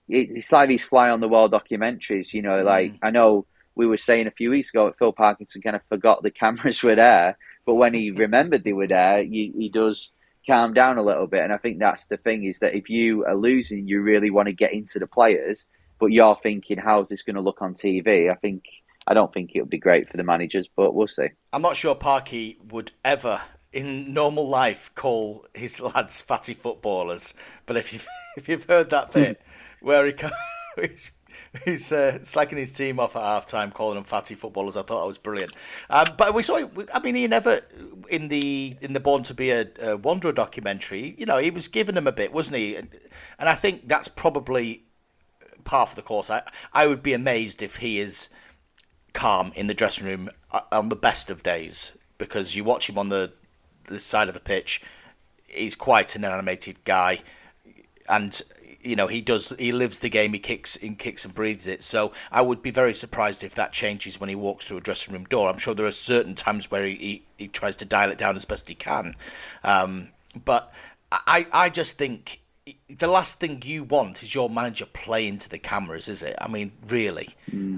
It, it's like these fly on the wall documentaries. You know, like I know we were saying a few weeks ago that Phil Parkinson kind of forgot the cameras were there, but when he remembered they were there, he, he does calm down a little bit. And I think that's the thing is that if you are losing, you really want to get into the players, but you're thinking, how's this going to look on TV? I think I don't think it would be great for the managers, but we'll see. I'm not sure Parky would ever, in normal life, call his lads fatty footballers. But if you've if you've heard that bit where he he's, uh, slacking his team off at half time, calling them fatty footballers, I thought that was brilliant. Um, but we saw, I mean, he never in the in the Born to Be a, a Wanderer documentary. You know, he was giving them a bit, wasn't he? And, and I think that's probably part of the course. I I would be amazed if he is calm in the dressing room uh, on the best of days because you watch him on the the side of the pitch. He's quite an animated guy, and you know he does he lives the game. He kicks in kicks and breathes it. So I would be very surprised if that changes when he walks through a dressing room door. I'm sure there are certain times where he he, he tries to dial it down as best he can, um, but I I just think. The last thing you want is your manager playing to the cameras, is it? I mean, really,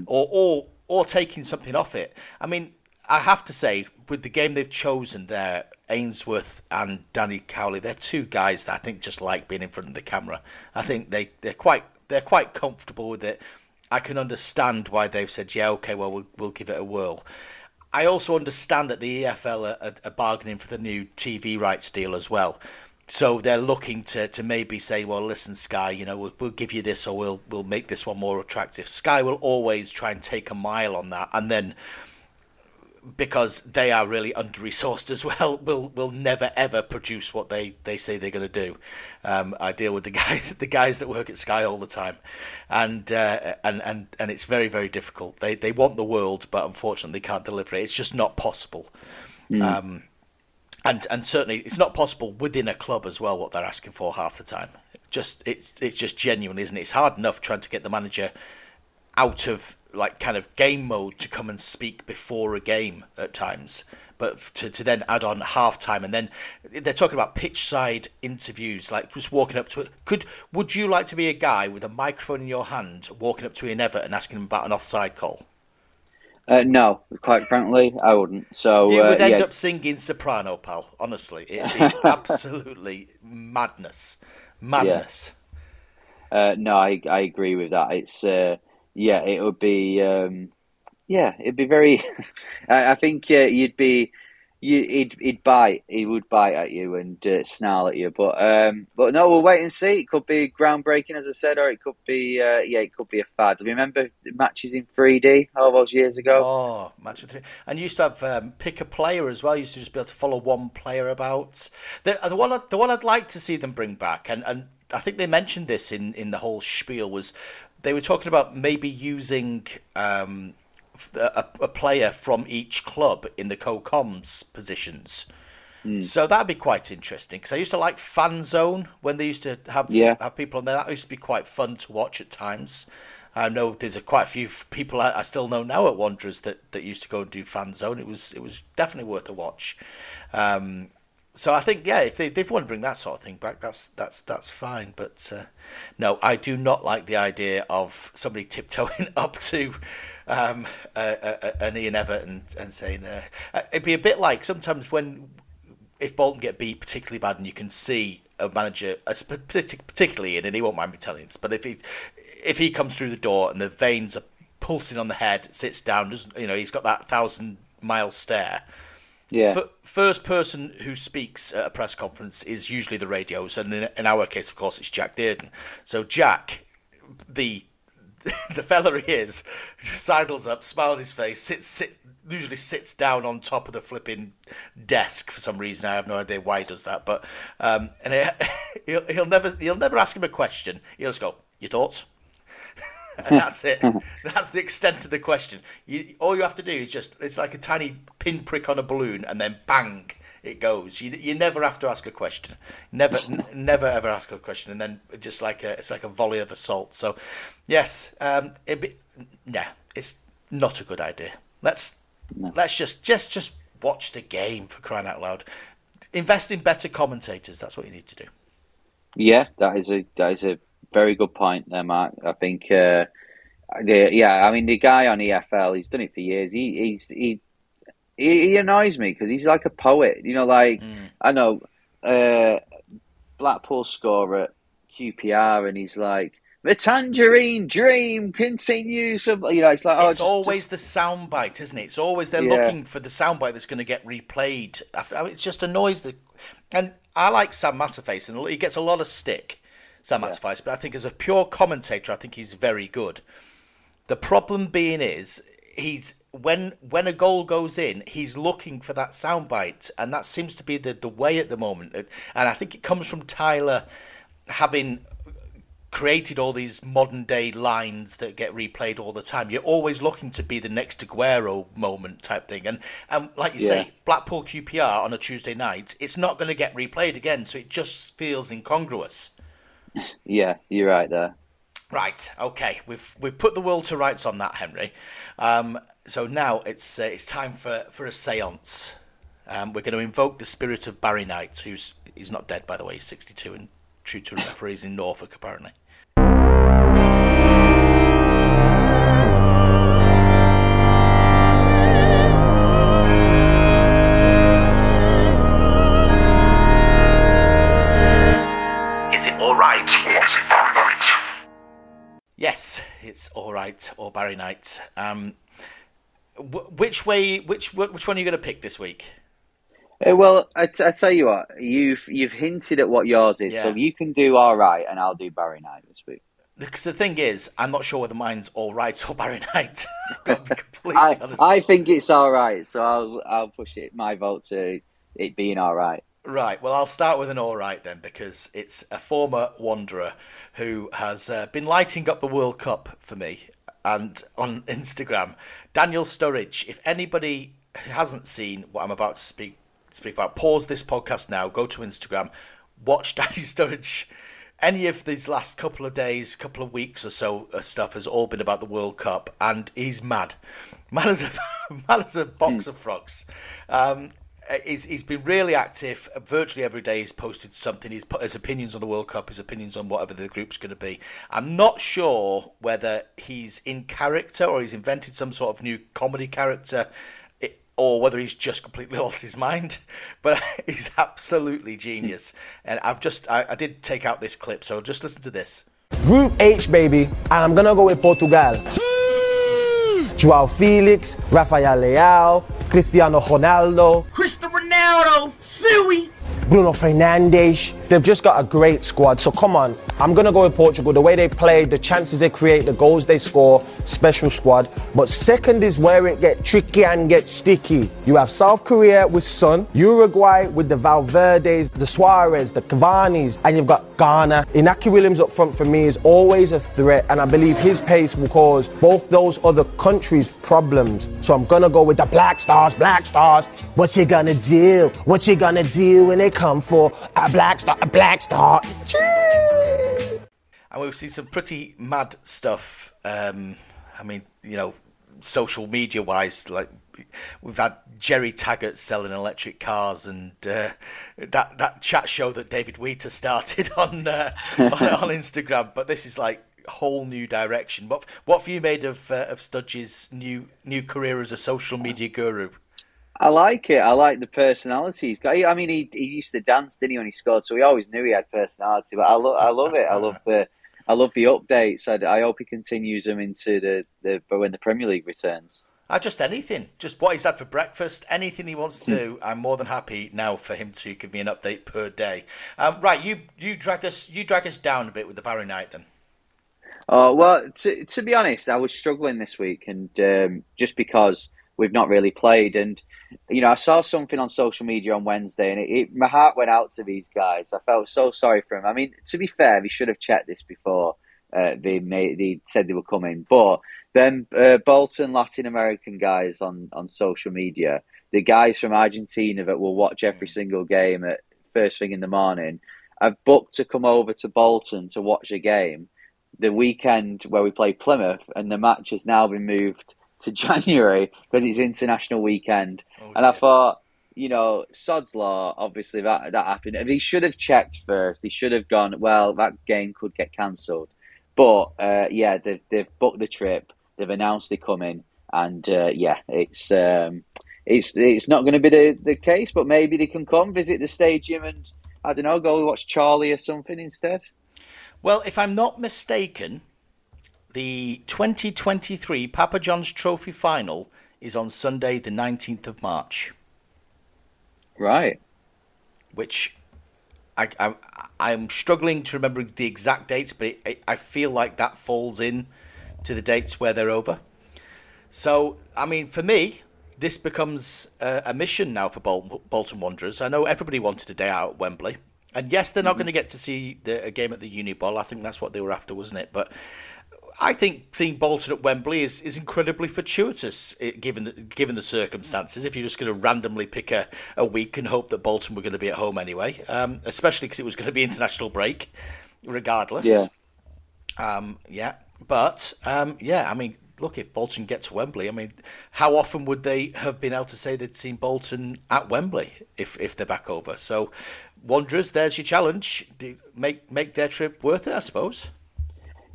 or or or taking something off it. I mean, I have to say, with the game they've chosen there, Ainsworth and Danny Cowley, they're two guys that I think just like being in front of the camera. I think they, they're quite they're quite comfortable with it. I can understand why they've said, yeah, okay, well, we'll, give it a whirl. I also understand that the EFL are, are, are bargaining for the new TV rights deal as well. So they're looking to, to maybe say, well, listen, Sky, you know, we'll, we'll give you this or we'll we'll make this one more attractive. Sky will always try and take a mile on that, and then because they are really under resourced as well, will will never ever produce what they, they say they're going to do. Um, I deal with the guys the guys that work at Sky all the time, and uh, and and and it's very very difficult. They they want the world, but unfortunately they can't deliver it. It's just not possible. Um, and and certainly it's not possible within a club as well what they're asking for half the time. Just it's it's just genuine, isn't it? It's hard enough trying to get the manager out of like kind of game mode to come and speak before a game at times, but to to then add on half time and then they're talking about pitch side interviews, like just walking up to it. Could would you like to be a guy with a microphone in your hand walking up to Ian Evatt and asking him about an offside call? Uh, no, quite frankly, I wouldn't. So You uh, would end yeah, up singing soprano, pal. Honestly, it'd be absolutely madness, madness. Uh, no, I I agree with that. It's uh, yeah, it would be um, yeah, it'd be very. I, I think uh, you'd be you, he'd he'd bite. He would bite at you and uh, snarl at you. But um, but no, we'll wait and see. It could be groundbreaking, as I said, or it could be uh, yeah, it could be a fad. Remember matches in 3D all those years ago? Oh, match three. And you used to have um, pick a player as well. You used to just be able to follow one player about. The, the one, the one I'd like to see them bring back, and, and I think they mentioned this in, in the whole spiel, was they were talking about maybe using um, a, a player from each club in the co-coms positions. So that'd be quite interesting because I used to like Fan Zone when they used to have Yeah. have people on there. That used to be quite fun to watch at times. I know there's a, quite a few people I, I still know now at Wanderers that, that used to go and do Fan Zone. It was it was definitely worth a watch. Um, so I think yeah, if they if they want to bring that sort of thing back, that's that's that's fine. But uh, no, I do not like the idea of somebody tiptoeing up to um, uh, uh, an Ian Evatt and, and saying uh, uh, it'd be a bit like sometimes when if Bolton get beat particularly bad and you can see a manager, particularly Ian, and he won't mind me telling this, but if he if he comes through the door and the veins are pulsing on the head, sits down, doesn't you know he's got that thousand mile stare. Yeah, first person who speaks at a press conference is usually the radio. and in, our case, of course, it's Jack Dearden. So Jack, the the fella he is, sidles up, smile on his face, sits sit usually sits down on top of the flipping desk for some reason. I have no idea why he does that, but um, and he, he'll he'll never he'll never ask him a question. He'll just go, "Your thoughts." And that's it. That's the extent of the question. You, all you have to do is just, it's like a tiny pinprick on a balloon, and then bang, it goes. You, you never have to ask a question. Never, n- never ever ask a question, and then just like a, it's like a volley of assault. So, yes, um, it be, nah, it's not a good idea. Let's let's just just just watch the game for crying out loud. Invest in better commentators. That's what you need to do. yeah, that is a that is a very good point there, Marc. I think. Uh, the, yeah, I mean the guy on EFL, he's done it for years. He he's he he, annoys me because he's like a poet. You know, like I know uh, Blackpool score at QPR, and he's like the tangerine dream continues. You know, it's like oh, it's just- always the soundbite, isn't it? It's always they're Yeah. looking for the soundbite that's going to get replayed after. I mean, it just annoys the. And I like Sam Matterface, and he gets a lot of stick, Sam Matterface. But I think as a pure commentator, I think he's very good. The problem being is he's when when a goal goes in, he's looking for that soundbite, and that seems to be the the way at the moment. And I think it comes from Tyler having created all these modern day lines that get replayed all the time. You're always looking to be the next Aguero moment type thing. And and like you Yeah. say, Blackpool QPR on a Tuesday night, it's not going to get replayed again, so it just feels incongruous. Yeah, you're right there. Right. Okay. We've we've put the world to rights on that, Henry. Um, so now it's uh, it's time for for a séance. Um, we're going to invoke the spirit of Barry Knight, who's he's not dead by the way. He's 62 and true to a referees in Norfolk apparently. Yes, it's all right, or Barry Knight. Um, wh- which way? Which which one are you going to pick this week? Uh, well, I, t- I tell you what, you've you've hinted at what yours is, so you can do all right, and I'll do Barry Knight this week. Because the thing is, I'm not sure whether mine's all right or Barry Knight. Got to be completely I. I think it's all right, so I'll I'll push it my vote to it being all right. Right. Well, I'll start with an all right then, because it's a former Wanderer who has uh, been lighting up the World Cup for me and on Instagram. Daniel Sturridge. If anybody hasn't seen what I'm about to speak speak about, pause this podcast now. Go to Instagram. Watch Daniel Sturridge. Any of these last couple of days, couple of weeks or so, uh, stuff has all been about the World Cup, and he's mad. Man is a man is a box of frogs. Um, Uh, he's, he's been really active. Uh, virtually every day he's posted something. He's put his opinions on the World Cup, his opinions on whatever the group's going to be. I'm not sure whether he's in character or he's invented some sort of new comedy character or whether he's just completely lost his mind. But he's absolutely genius. And I've just, I, I did take out this clip, so just listen to this. Group H, baby. And I'm gonna go with Portugal. Joao Felix, Rafael Leao, Cristiano Ronaldo, Cristiano Ronaldo, Suey. Bruno Fernandes. They've just got a great squad. So come on, I'm gonna go with Portugal. The way they play, the chances they create, the goals they score, special squad. But second is where it gets tricky and gets sticky. You have South Korea with Sun, Uruguay with the Valverdes, the Suarez, the Cavani's, and you've got Ghana. Inaki Williams up front for me is always a threat, and I believe his pace will cause both those other countries problems. So I'm gonna go with the Black Stars, Black Stars. What you gonna do? What you gonna do when they come for a Black Star, a Black Star? And we've seen some pretty mad stuff. Um, I mean, you know, social media wise, like we've had Gerry Taggart selling electric cars, and uh, that that chat show that David Wheater started on, uh, on on Instagram. But this is like a whole new direction. What what have you made of uh, of Studge's new new career as a social media guru? I like it. I like the personality he's got. I mean, he, he used to dance, didn't he, when he scored? So we always knew he had personality. But I love, I love it. I love the, I love the updates. I, I hope he continues them into the, the when the Premier League returns. Uh, just anything, just what he's had for breakfast, anything he wants to do. I'm more than happy now for him to give me an update per day. Um, right, you you drag us you drag us down a bit with the Barry Knight then. Oh well, to to be honest, I was struggling this week, and um, just because we've not really played, and you know, I saw something on social media on Wednesday, and it, it, my heart went out to these guys. I felt so sorry for them. I mean, to be fair, they should have checked this before uh, they made, they said they were coming. But then uh, Bolton Latin American guys on on social media, the guys from Argentina that will watch every single game at first thing in the morning, have booked to come over to Bolton to watch a game. The weekend where we play Plymouth, and the match has now been moved to January because it's international weekend. Oh, and I thought, you know, Sod's Law, obviously that that happened. He should have checked first. He should have gone, well, that game could get cancelled. But uh, yeah, they've, they've booked the trip. They've announced they're coming. And uh, yeah, it's um, it's it's not going to be the, the case, but maybe they can come visit the stadium and, I don't know, go watch Charlie or something instead. Well, if I'm not mistaken, the 2023 Papa John's Trophy final is on Sunday, the 19th of March, Right. which I, I, I'm struggling to remember the exact dates, but it, I feel like that falls in to the dates where they're over. So, I mean, for me, this becomes a, a mission now for Bol- Bolton Wanderers. I know everybody wanted a day out at Wembley. And yes, they're not mm-hmm. going to get to see the, a game at the Uniball. I think that's what they were after, wasn't it? But I think seeing Bolton at Wembley is, is incredibly fortuitous eh, given the, given the circumstances. If you're just going to randomly pick a, a week and hope that Bolton were going to be at home anyway, um, especially because it was going to be international break, regardless. Yeah. Um, yeah. But um, yeah, I mean, look, if Bolton get to Wembley, I mean, how often would they have been able to say they'd seen Bolton at Wembley if if they're back over? So, Wanderers, there's your challenge. Make make their trip worth it, I suppose.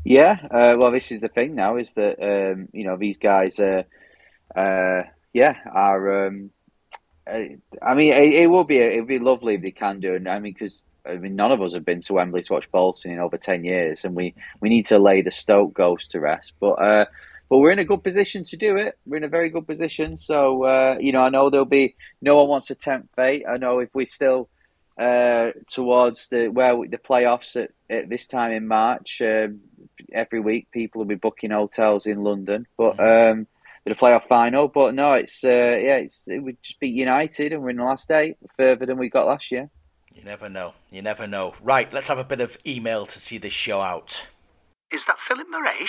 Yeah, uh, well, this is the thing now is that um, you know these guys, uh, uh, yeah, are. Um, uh, I mean, it, it will be it would be lovely if they can do, and I mean, because I mean, none of us have been to Wembley to watch Bolton in over ten years, and we, we need to lay the Stoke ghost to rest. But uh, but we're in a good position to do it. We're in a very good position. So uh, you know, I know there'll be no one wants to tempt fate. I know if we're still uh, towards the where we, the playoffs at, at this time in March. Um, every week, people will be booking hotels in London, but um, the playoff final. But no, it's uh, yeah, it's it would just be United, and we're in the last eight, further than we got last year. You never know. You never know. Right, let's have a bit of email to see this show out. Is that Philip Moraes?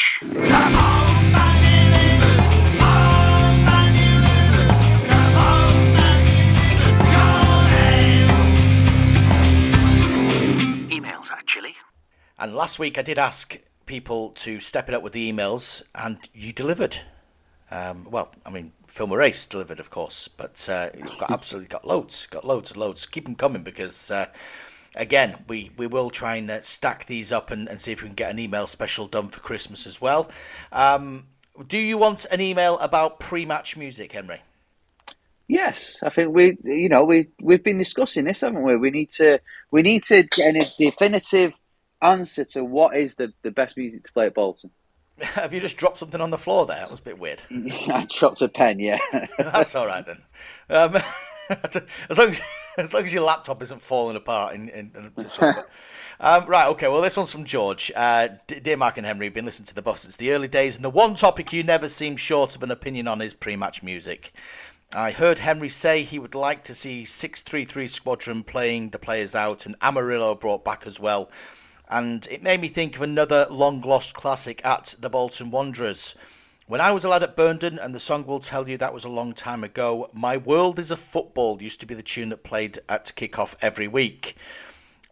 Emails, actually. And last week I did ask people to step it up with the emails, and you delivered. Um, well, I mean, Phil Morace delivered, of course, but uh, you've got absolutely got loads, got loads and loads. Keep them coming because, uh, again, we, we will try and uh, stack these up and, and see if we can get an email special done for Christmas as well. Um, do you want an email about pre-match music, Henry? Yes, I think we, you know, we we've been discussing this, haven't we? We need to we need to get a definitive answer to what is the, the best music to play at Bolton. Have you just dropped something on the floor there? That was a bit weird. I dropped a pen. Yeah. That's all right then. Um, as long as as long as your laptop isn't falling apart in, in, in um, right, okay. Well, this one's from George. Uh, dear Marc and Henry, been listening to the boss since the early days, and the one topic you never seem short of an opinion on is pre-match music. I heard Henry say he would like to see 633 Squadron playing the players out and Amarillo brought back as well. And it made me think of another long lost classic at the Bolton Wanderers. When I was a lad at Burnden, and the song will tell you that was a long time ago, My World is a Football used to be the tune that played at kick-off every week.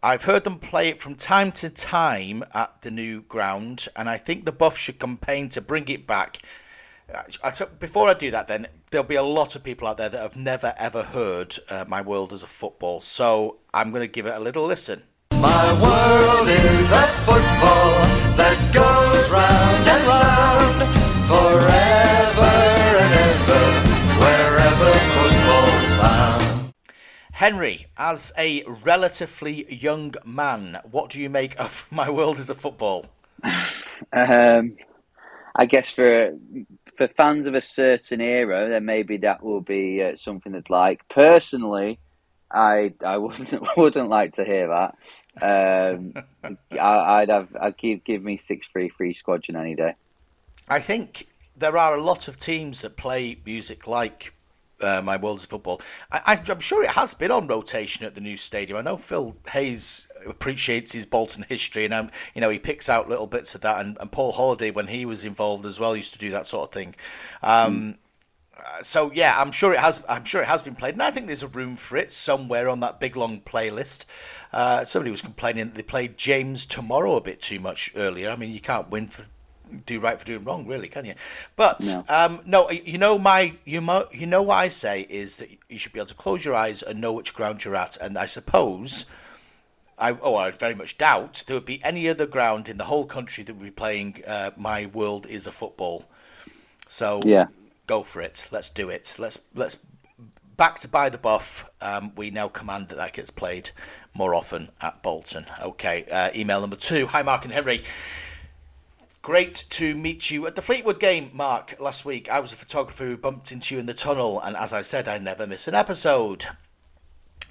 I've heard them play it from time to time at the new ground, and I think the Buff should campaign to bring it back before I do that, then there'll be a lot of people out there that have never ever heard uh, "My World as a Football," so I'm going to give it a little listen. My world is a football that goes round and round forever and ever, wherever football's found. Henry, as a relatively young man, what do you make of "My World is a Football"? um, I guess for for fans of a certain era, then maybe that will be uh, something that's like. Personally, I I wouldn't wouldn't like to hear that. Um, I, would have I'd give give me six three three squadron any day. I think there are a lot of teams that play music like uh, my world is football. I, am sure it has been on rotation at the new stadium. I know Phil Hayes appreciates his Bolton history, and um, you know he picks out little bits of that. And, and, Paul Holiday, when he was involved as well, used to do that sort of thing. Um, mm. So yeah, I'm sure it has. I'm sure it has been played, and I think there's a room for it somewhere on that big long playlist. Uh, somebody was complaining that they played James Tomorrow a bit too much earlier. I mean, you can't win for do right for doing wrong, really, can you? But no, um, no you know my you mo- you know what I say is that you should be able to close your eyes and know which ground you're at, and I suppose. I, oh, I very much doubt there would be any other ground in the whole country that would be playing uh, "My World Is a Football." So yeah, go for it. Let's do it. Let's let's backed by the buff. Um, we now command that that gets played more often at Bolton. Okay, uh, email number two. Hi, Marc and Henry. Great to meet you at the Fleetwood game, Marc. Last week, I was a photographer who bumped into you in the tunnel, and as I said, I never miss an episode.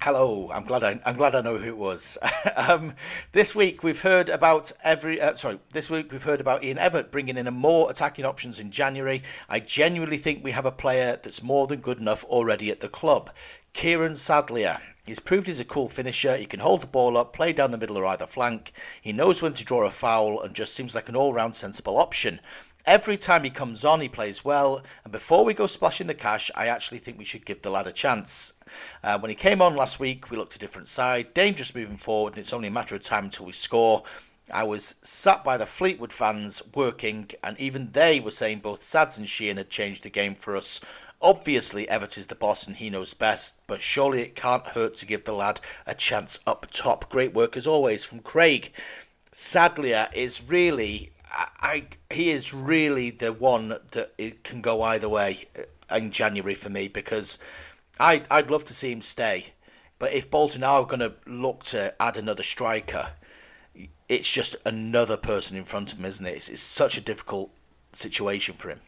Hello, I'm glad I, I'm glad I know who it was. um, this week we've heard about every uh, sorry. This week we've heard about Ian Evatt bringing in a more attacking options in January. I genuinely think we have a player that's more than good enough already at the club. Kieran Sadlier. He's proved he's a cool finisher. He can hold the ball up, play down the middle or either flank. He knows when to draw a foul and just seems like an all round sensible option. Every time he comes on, he plays well. And before we go splashing the cash, I actually think we should give the lad a chance. Uh, when he came on last week, we looked a different side, dangerous moving forward, and it's only a matter of time until we score. I was sat by the Fleetwood fans working, and even they were saying both Sads and Sheehan had changed the game for us. Obviously, Evatt is the boss and he knows best, but surely it can't hurt to give the lad a chance up top. Great work as always from Craig. Sadlier is really, I, he is really the one that it can go either way uh, in January for me because I I'd love to see him stay, but if Bolton are going to look to add another striker, it's just another person in front of him, isn't it? It's, it's such a difficult situation for him.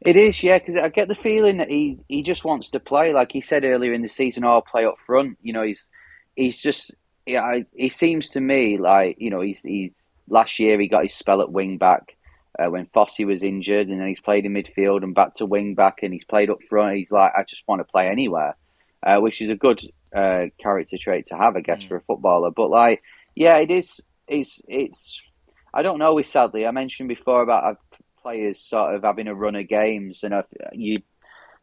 It is, yeah, because I get the feeling that he, he just wants to play. Like he said earlier in the season, I'll oh, play up front. You know, he's he's just yeah. He seems to me like you know he's he's last year he got his spell at wing back uh, when Fossey was injured, and then he's played in midfield and back to wing back, and he's played up front. He's like, I just want to play anywhere, uh, which is a good uh, character trait to have, I guess, mm. for a footballer. But like, yeah, it is. It's it's. I don't know. With Sadlier, I mentioned before about players sort of having a run of games, and you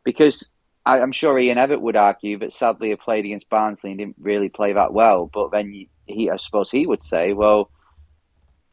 because I, am sure Ian Evatt would argue, that Sadlier, he played against Barnsley and didn't really play that well. But then he, I suppose, he would say, "Well,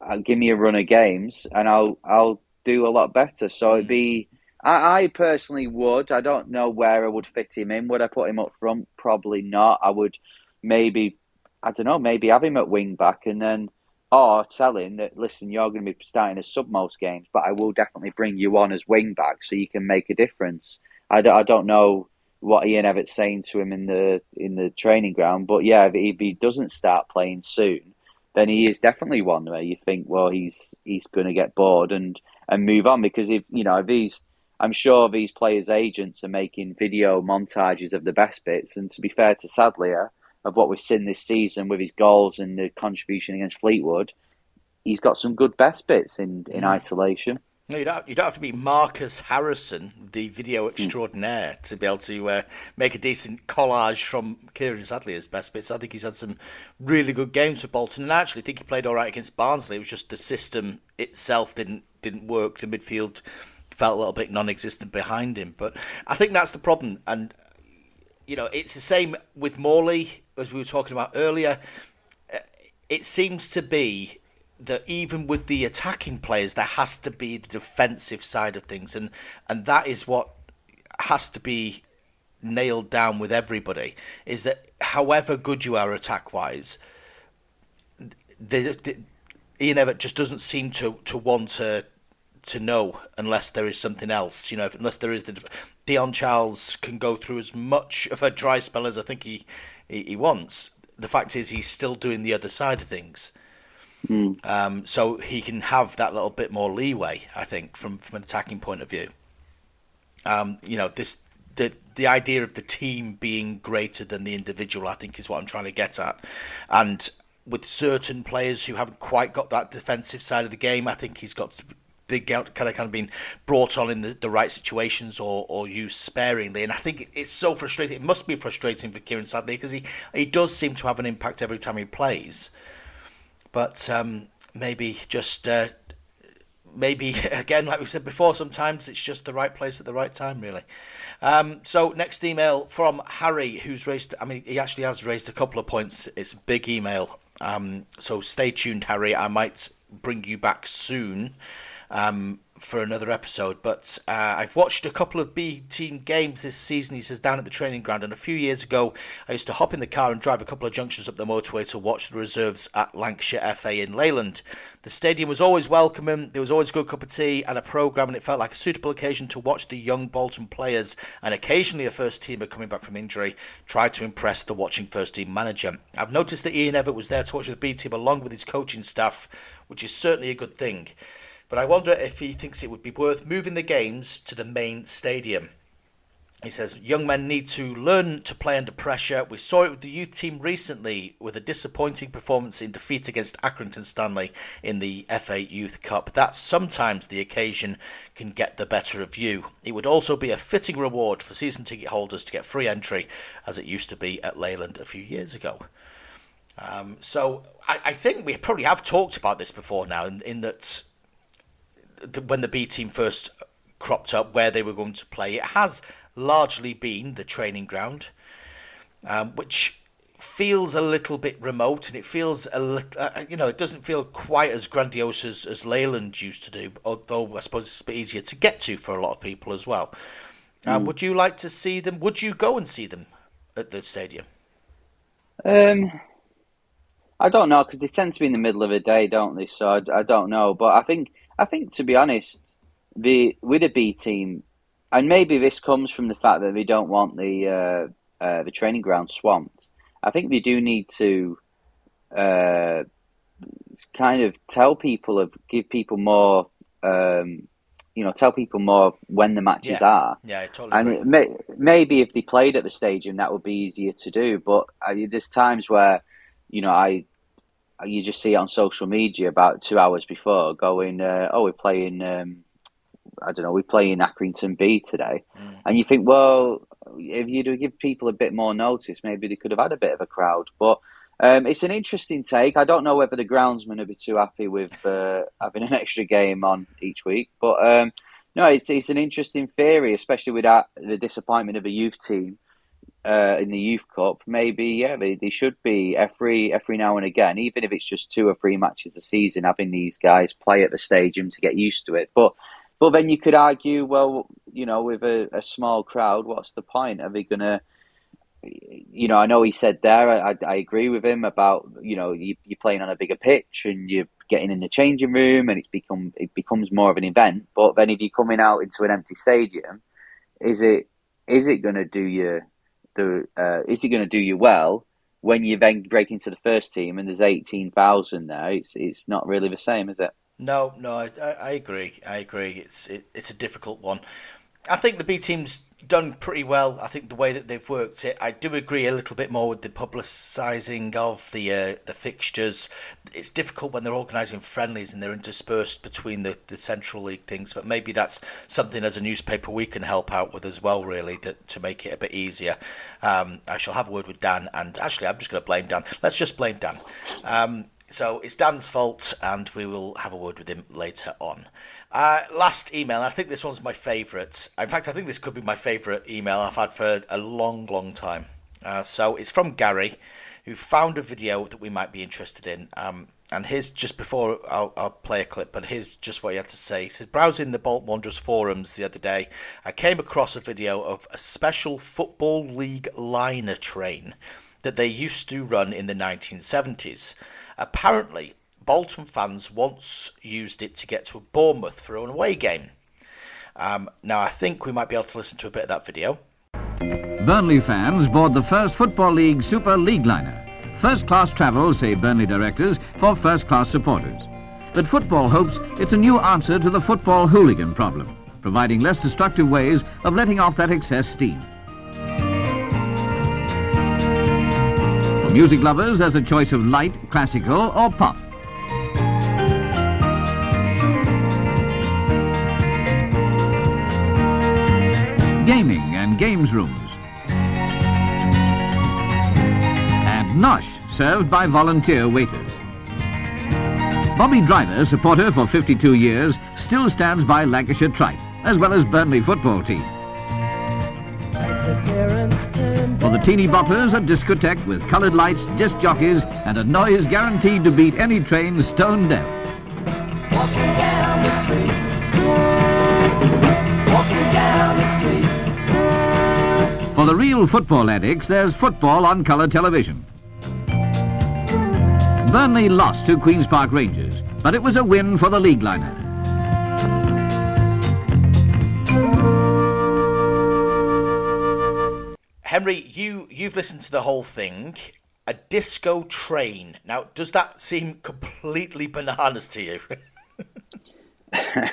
uh, give me a run of games, and I'll I'll do a lot better." So it'd be. I, I personally would. I don't know where I would fit him in. Would I put him up front? Probably not. I would maybe. I don't know. Maybe have him at wing back, and then or telling that listen, you're going to be starting as sub most games, but I will definitely bring you on as wing back so you can make a difference. I, I don't know what Ian Evatt's saying to him in the in the training ground, but yeah, if he doesn't start playing soon, then he is definitely one where you think, well, he's he's going to get bored, and and move on. Because if you know these, I'm sure these players' agents are making video montages of the best bits. And to be fair to Sadlier, of what we've seen this season with his goals and the contribution against Fleetwood, he's got some good best bits in in isolation. No, you don't, you don't have to be Marcus Harrison, the video extraordinaire, to be able to uh, make a decent collage from Kieran Sadlier's best bits. I think he's had some really good games for Bolton, and I actually think he played all right against Barnsley. It was just the system itself didn't didn't work. The midfield felt a little bit non-existent behind him, but I think that's the problem. And you know, it's the same with Morley as we were talking about earlier. Uh, It seems to be that even with the attacking players, there has to be the defensive side of things, and and that is what has to be nailed down with everybody. Is that however good you are attack wise, the, the, Ian Evatt just doesn't seem to to want to to know unless there is something else. You know, unless there is the Dion Charles can go through as much of a dry spell as I think he he, he wants. The fact is, he's still doing the other side of things. Um, so he can have that little bit more leeway, I think, from, from an attacking point of view. Um, you know, this the the idea of the team being greater than the individual, I think, is what I'm trying to get at. And with certain players who haven't quite got that defensive side of the game, I think he's got to, they get kind of kind of been brought on in the, the right situations or, or used sparingly. And I think it's so frustrating. It must be frustrating for Kieran Sadlier because he he does seem to have an impact every time he plays but um, maybe just uh, maybe again like we said before sometimes it's just the right place at the right time really. Um, so next email from harry who's raised i mean he actually has raised a couple of points. It's a big email. Um, so stay tuned harry. I might bring you back soon. Um, for another episode. But uh, I've watched a couple of B team games this season. He says down at the training ground, and a few years ago, I used to hop in the car and drive a couple of junctions up the motorway to watch the reserves at Lancashire FA in Leyland. The stadium was always welcoming. There was always a good cup of tea and a program, and it felt like a suitable occasion to watch the young Bolton players and occasionally a first teamer coming back from injury try to impress the watching first team manager. I've noticed that Ian Evatt was there to watch the B team along with his coaching staff, which is certainly a good thing but I wonder if he thinks it would be worth moving the games to the main stadium. He says young men need to learn to play under pressure. We saw it with the youth team recently with a disappointing performance in defeat against Accrington Stanley in the FA Youth Cup. That sometimes the occasion can get the better of you. It would also be a fitting reward for season ticket holders to get free entry, as it used to be at Leyland a few years ago. Um, so I, I think we probably have talked about this before now, in, in that the, when the B team first cropped up where they were going to play, it has largely been the training ground, um, which feels a little bit remote and it feels a little, uh, you know, it doesn't feel quite as grandiose as, as Leyland used to do, although I suppose it's a bit easier to get to for a lot of people as well. Um, Would you like to see them? Would you go and see them at the stadium? Um, I don't know because they tend to be in the middle of the day, don't they? So I, I don't know, but I think I think to be honest, the with a B team, and maybe this comes from the fact that they don't want the uh, uh, the training ground swamped. I think they do need to uh, kind of tell people of give people more. Um, you know, tell people more when the matches Yeah. are. Yeah, I totally And may, maybe if they played at the stadium, that would be easier to do. But uh, there's times where, you know, I you just see it on social media about two hours before going, uh, oh, we're playing, um, I don't know, we're playing Accrington B today. And you think, well, if you do give people a bit more notice, maybe they could have had a bit of a crowd. But um, it's an interesting take. I don't know whether the groundsman would be too happy with uh, having an extra game on each week. But um, no, it's, it's an interesting theory, especially with that, the disappointment of a youth team uh, in the youth cup, maybe yeah, they, they should be every every now and again, even if it's just two or three matches a season, having these guys play at the stadium to get used to it. But but then you could argue, well, you know, with a, a small crowd, what's the point? Are they gonna? You know, I know he said there. I, I agree with him about you know you, you're playing on a bigger pitch and you're getting in the changing room and it's become it becomes more of an event. But then if you're coming out into an empty stadium, is it is it going to do you the uh, is it going to do you well when you then break into the first team and there's eighteen thousand there? It's it's not really the same, is it? No, no, I, I, I agree. I agree. It's it, it's a difficult one. I think the B team's done pretty well. I think the way that they've worked it, I do agree a little bit more with the publicising of the uh, the fixtures. It's difficult when they're organising friendlies and they're interspersed between the, the Central League things, but maybe that's something as a newspaper we can help out with as well, really, that, to make it a bit easier. Um, I shall have a word with Dan, and actually, I'm just going to blame Dan. Let's just blame Dan. Um, so it's Dan's fault, and we will have a word with him later on. Uh, last email, I think this one's my favourite. In fact, I think this could be my favourite email I've had for a long, long time. Uh, so it's from Gary, who found a video that we might be interested in. Um, and here's just before I'll, I'll play a clip, but here's just what he had to say. He said, Browsing the Bolt Wanderers forums the other day, I came across a video of a special Football League liner train that they used to run in the 1970s. Apparently, Bolton fans once used it to get to a Bournemouth for an away game. Um, now, I think we might be able to listen to a bit of that video. Burnley fans board the first Football League Super League liner. First class travel, say Burnley directors, for first class supporters. But football hopes it's a new answer to the football hooligan problem, providing less destructive ways of letting off that excess steam. For music lovers, there's a choice of light, classical or pop. Gaming and games rooms. And Nosh, served by volunteer waiters. Bobby Driver, supporter for 52 years, still stands by Lancashire Tripe, as well as Burnley football team. For the teeny boppers, a discotheque with coloured lights, disc jockeys, and a noise guaranteed to beat any train stone deaf. Walking down the street. Walking down the street. For the real football addicts, there's football on colour television. Burnley lost to Queen's Park Rangers, but it was a win for the league liner. Henry, you you've listened to the whole thing. A disco train. Now, does that seem completely bananas to you?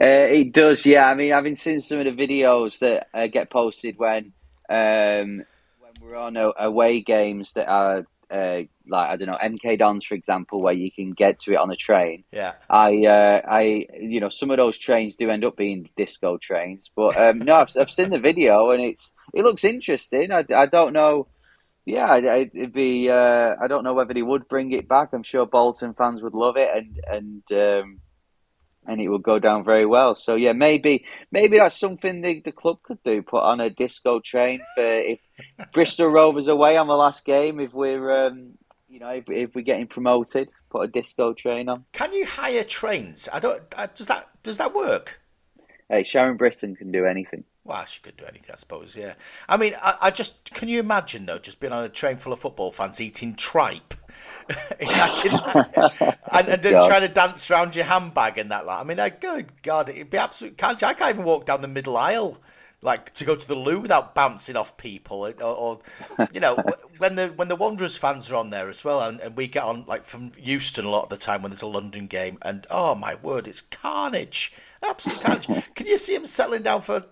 Uh, it does, yeah. I mean, I've been seeing some of the videos that uh, get posted when um, when we're on a, away games that are uh, like I don't know MK Dons, for example, where you can get to it on a train. yeah. I, uh, I, you know, some of those trains do end up being disco trains, but um, no, I've, I've seen the video and it's it looks interesting. I, I don't know. Yeah, it'd be. Uh, I don't know whether he would bring it back. I'm sure Bolton fans would love it, and and um, and it would go down very well. So yeah, maybe maybe that's something the, the club could do. Put on a disco train for if Bristol Rovers away on the last game. If we're um, you know if, if we're getting promoted, put a disco train on. Can you hire trains? I don't. Uh, does that does that work? Hey, Sharon Brittan can do anything. Well, she could do anything, I suppose. Yeah. I mean, I, I just can you imagine though, just being on a train full of football fans eating tripe, and, and then trying to dance around your handbag and that. Like, I mean, like, good God, it'd be absolute. Can't I can't even walk down the middle aisle. Like to go to the loo without bouncing off people, or, or you know, when the when the Wanderers fans are on there as well, and, and we get on like from Euston a lot of the time when there's a London game, and oh my word, it's carnage, absolute carnage. Can you see them settling down for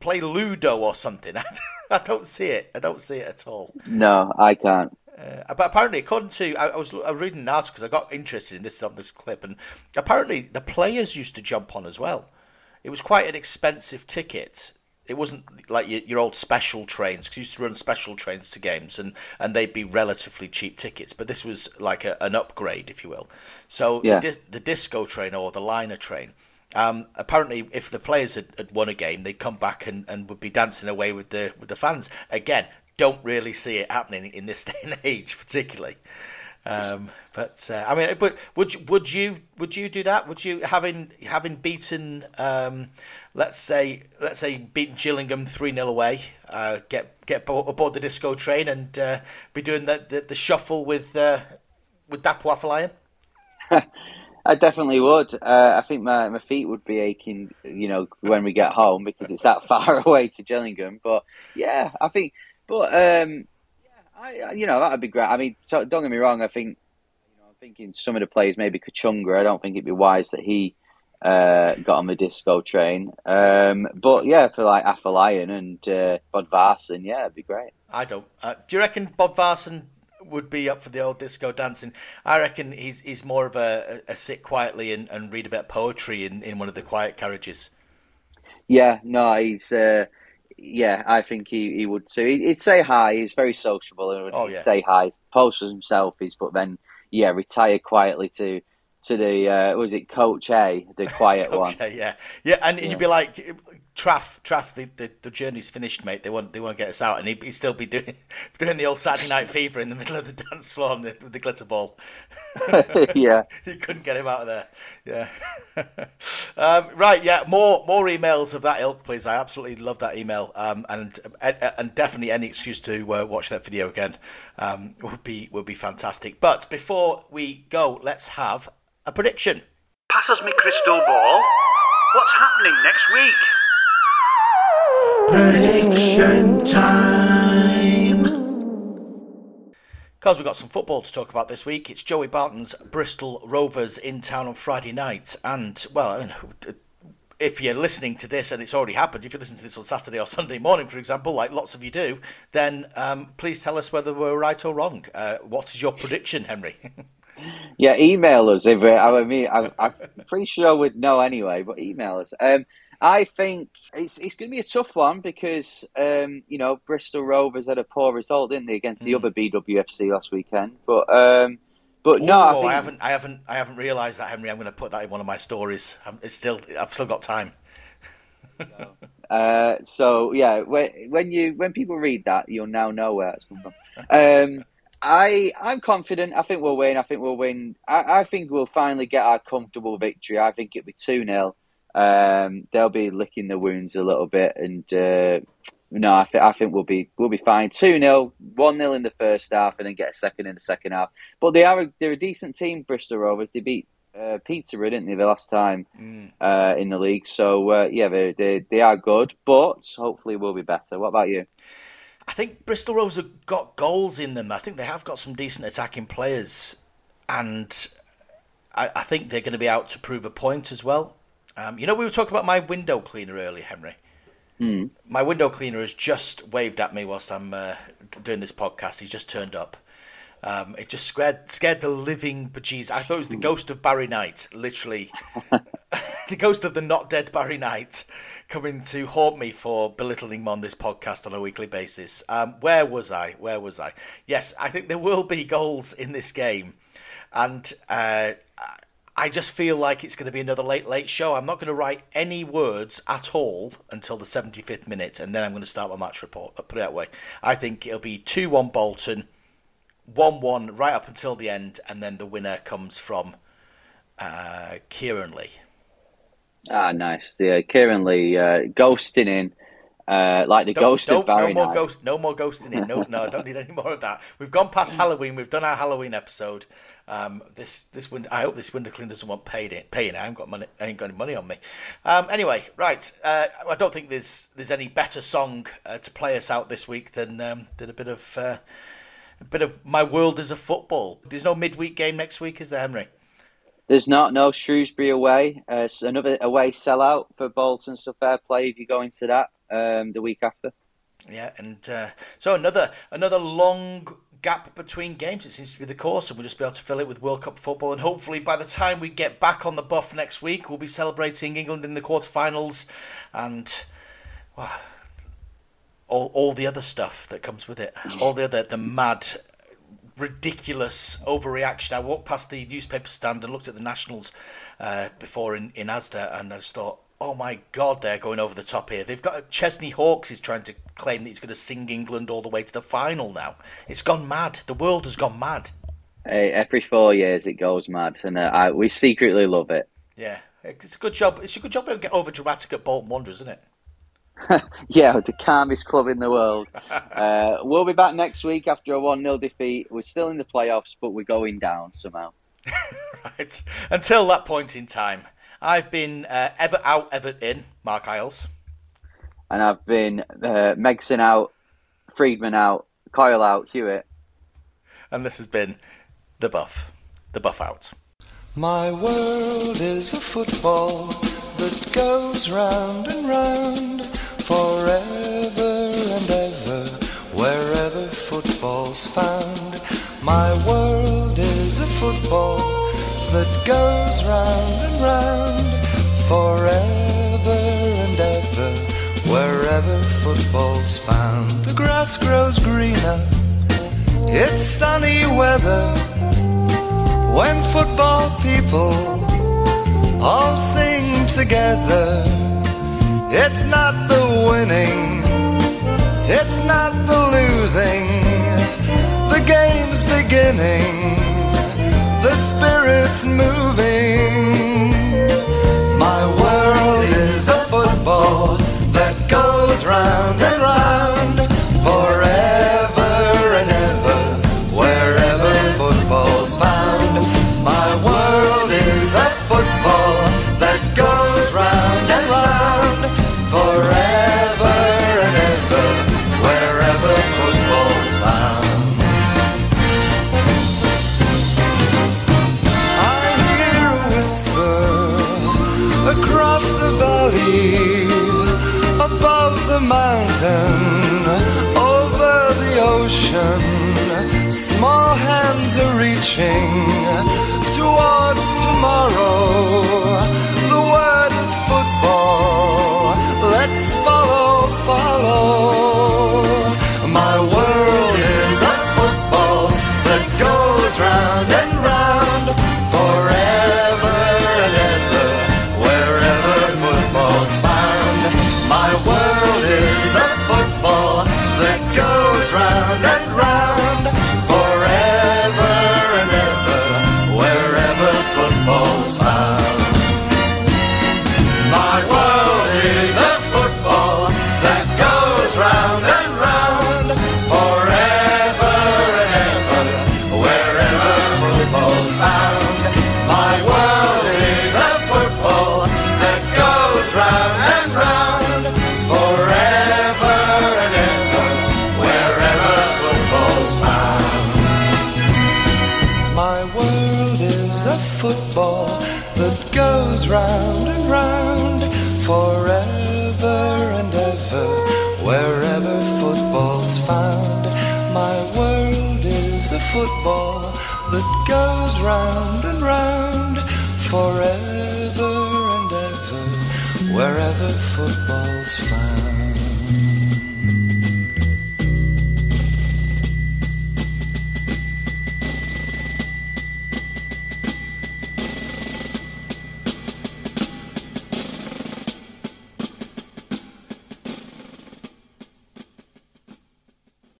play Ludo or something. I don't see it. I don't see it at all. No, I can't. Uh, but apparently, according to I, I was I was reading an article because I got interested in this on this clip, and apparently the players used to jump on as well. It was quite an expensive ticket. It wasn't like your, your old special trains because you used to run special trains to games, and, and they'd be relatively cheap tickets. But this was like a, an upgrade, if you will. So Yeah. the, the disco train or the liner train. Um, apparently, if the players had, had won a game, they'd come back and, and would be dancing away with the with the fans. Again, don't really see it happening in this day and age, particularly. Um, but uh, I mean, but would you, would you would you do that? Would you having having beaten, um, let's say let's say beaten Gillingham three 0 away, uh, get get aboard the disco train and uh, be doing the, the, the shuffle with uh, with Lion? I definitely would. Uh, I think my, my feet would be aching, you know, when we get home because it's that far away to Gillingham. But yeah, I think, but um, yeah, I, you know, that'd be great. I mean, so don't get me wrong. I think, you know, thinking some of the players, maybe Kachunga, I don't think it'd be wise that he uh, got on the disco train. Um, but yeah, for like Afolayan and uh, Bodvarsson, yeah, it'd be great. I don't. Uh, do you reckon Bodvarsson would be up for the old disco dancing? I reckon he's he's more of a, a sit quietly and, and read a bit of poetry in, in one of the quiet carriages. Yeah, no, he's. Uh, yeah, I think he, he would too. He'd say hi. He's very sociable and would Oh, yeah. say hi, post some selfies, but then yeah, retire quietly to to the uh, was it Coach A, the quiet one. Okay, yeah, yeah, and Yeah. you'd be like, Traff, Traff, the, the, the journey's finished, mate. They won't they won't get us out, and he'd, he'd still be doing doing the old Saturday Night Fever in the middle of the dance floor on the, with the glitter ball. yeah. you couldn't get him out of there. Yeah. um, right. Yeah. More more emails of that ilk, please. I absolutely love that email. Um, and and and definitely any excuse to uh, watch that video again um, would be would be fantastic. But before we go, let's have a prediction. Pass us me crystal ball. What's happening next week? Prediction time. Because we've got some football to talk about this week, it's Joey Barton's Bristol Rovers in town on Friday night. And, well, if you're listening to this and it's already happened, if you listen to this on Saturday or Sunday morning, for example, like lots of you do, then um, please tell us whether we're right or wrong. Uh, what is your prediction, Henry? Yeah, email us if uh, I mean I, I'm pretty sure we'd know anyway, but email us. Um, I think it's it's going to be a tough one because um, you know Bristol Rovers had a poor result, didn't they, against the other BWFC last weekend? But um, but no, I think haven't, I haven't, I haven't realised that, Henry. I'm going to put that in one of my stories. I'm, it's still, I've still got time. Uh, so yeah, when, when you when people read that, you'll now know where it's come from. Um, I I'm confident. I think we'll win. I think we'll win. I, I think we'll finally get our comfortable victory. I think it'll be two 0 um, They'll be licking the wounds a little bit, and uh, no, I think I think we'll be we'll be fine. Two 0 one 0 in the first half, and then get a second in the second half. But they are a, they're a decent team, Bristol Rovers. They beat uh, Peterborough, didn't they, the last time uh, in the league? So uh, yeah, they, they they are good, but hopefully we'll be better. What about you? I think Bristol Rovers have got goals in them. I think they have got some decent attacking players, and I, I think they're going to be out to prove a point as well. Um, you know, we were talking about my window cleaner earlier, Henry. Hmm. My window cleaner has just waved at me whilst I'm uh, doing this podcast. He's just turned up. Um, it just scared scared the living bejesus. I thought it was the ghost of Barry Knight, literally. the ghost of the not dead Barry Knight coming to haunt me for belittling him on this podcast on a weekly basis. Um, where was I? Where was I? Yes, I think there will be goals in this game, and uh, I just feel like it's going to be another late late show. I'm not going to write any words at all until the 75th minute, and then I'm going to start my match report. I'll put it that way. I think it'll be two one Bolton, one one right up until the end, and then the winner comes from uh, Kieran Lee. Ah, nice. Uh, Kieran Lee uh, ghosting in, uh, like the Don't- ghost don't- of Barry no more Knight. ghost, no more ghosts in. It. No, no, I don't need any more of that. We've gone past Halloween. We've done our Halloween episode. Um, this this window, I hope this window cleaner doesn't want paid it. Paying. I haven't got money. I ain't got any money on me. Um, anyway, right. Uh, I don't think there's there's any better song uh, to play us out this week than um, than a bit of uh, a bit of my world is a football. There's no midweek game next week, is there, Henry? There's not no Shrewsbury away. Uh, another away sellout for Bolton. So fair play if you go into that um, the week after. Yeah, and uh, so another another long gap between games. It seems to be the course, and we'll just be able to fill it with World Cup football. And hopefully, by the time we get back on the buff next week, we'll be celebrating England in the quarterfinals, and well, all all the other stuff that comes with it, all the other the mad. Ridiculous overreaction. I walked past the newspaper stand and looked at the Nationals uh, before in, in Asda, and I just thought, oh my god, they're going over the top here. They've got Chesney Hawkes is trying to claim that he's going to sing England all the way to the final now. It's gone mad. The world has gone mad. Hey, every four years it goes mad, and uh, I, we secretly love it. Yeah, it's a good job. It's a good job to get over dramatic at Bolton Wanderers, isn't it? yeah, the calmest club in the world. Uh, we'll be back next week after a 1 0 defeat. We're still in the playoffs, but we're going down somehow. right. Until that point in time, I've been uh, ever out, ever in, Marc Iles. And I've been uh, Megson out, Freedman out, Kyle out, Hewitt. And this has been The Buff. The Buff Out. My world is a football that goes round and round forever and ever, wherever football's found. My world is a football that goes round and round, forever and ever, wherever football's found. The grass grows greener, it's sunny weather. When football people all sing together. It's not the winning, it's not the losing. The game's beginning, the spirit's moving. change.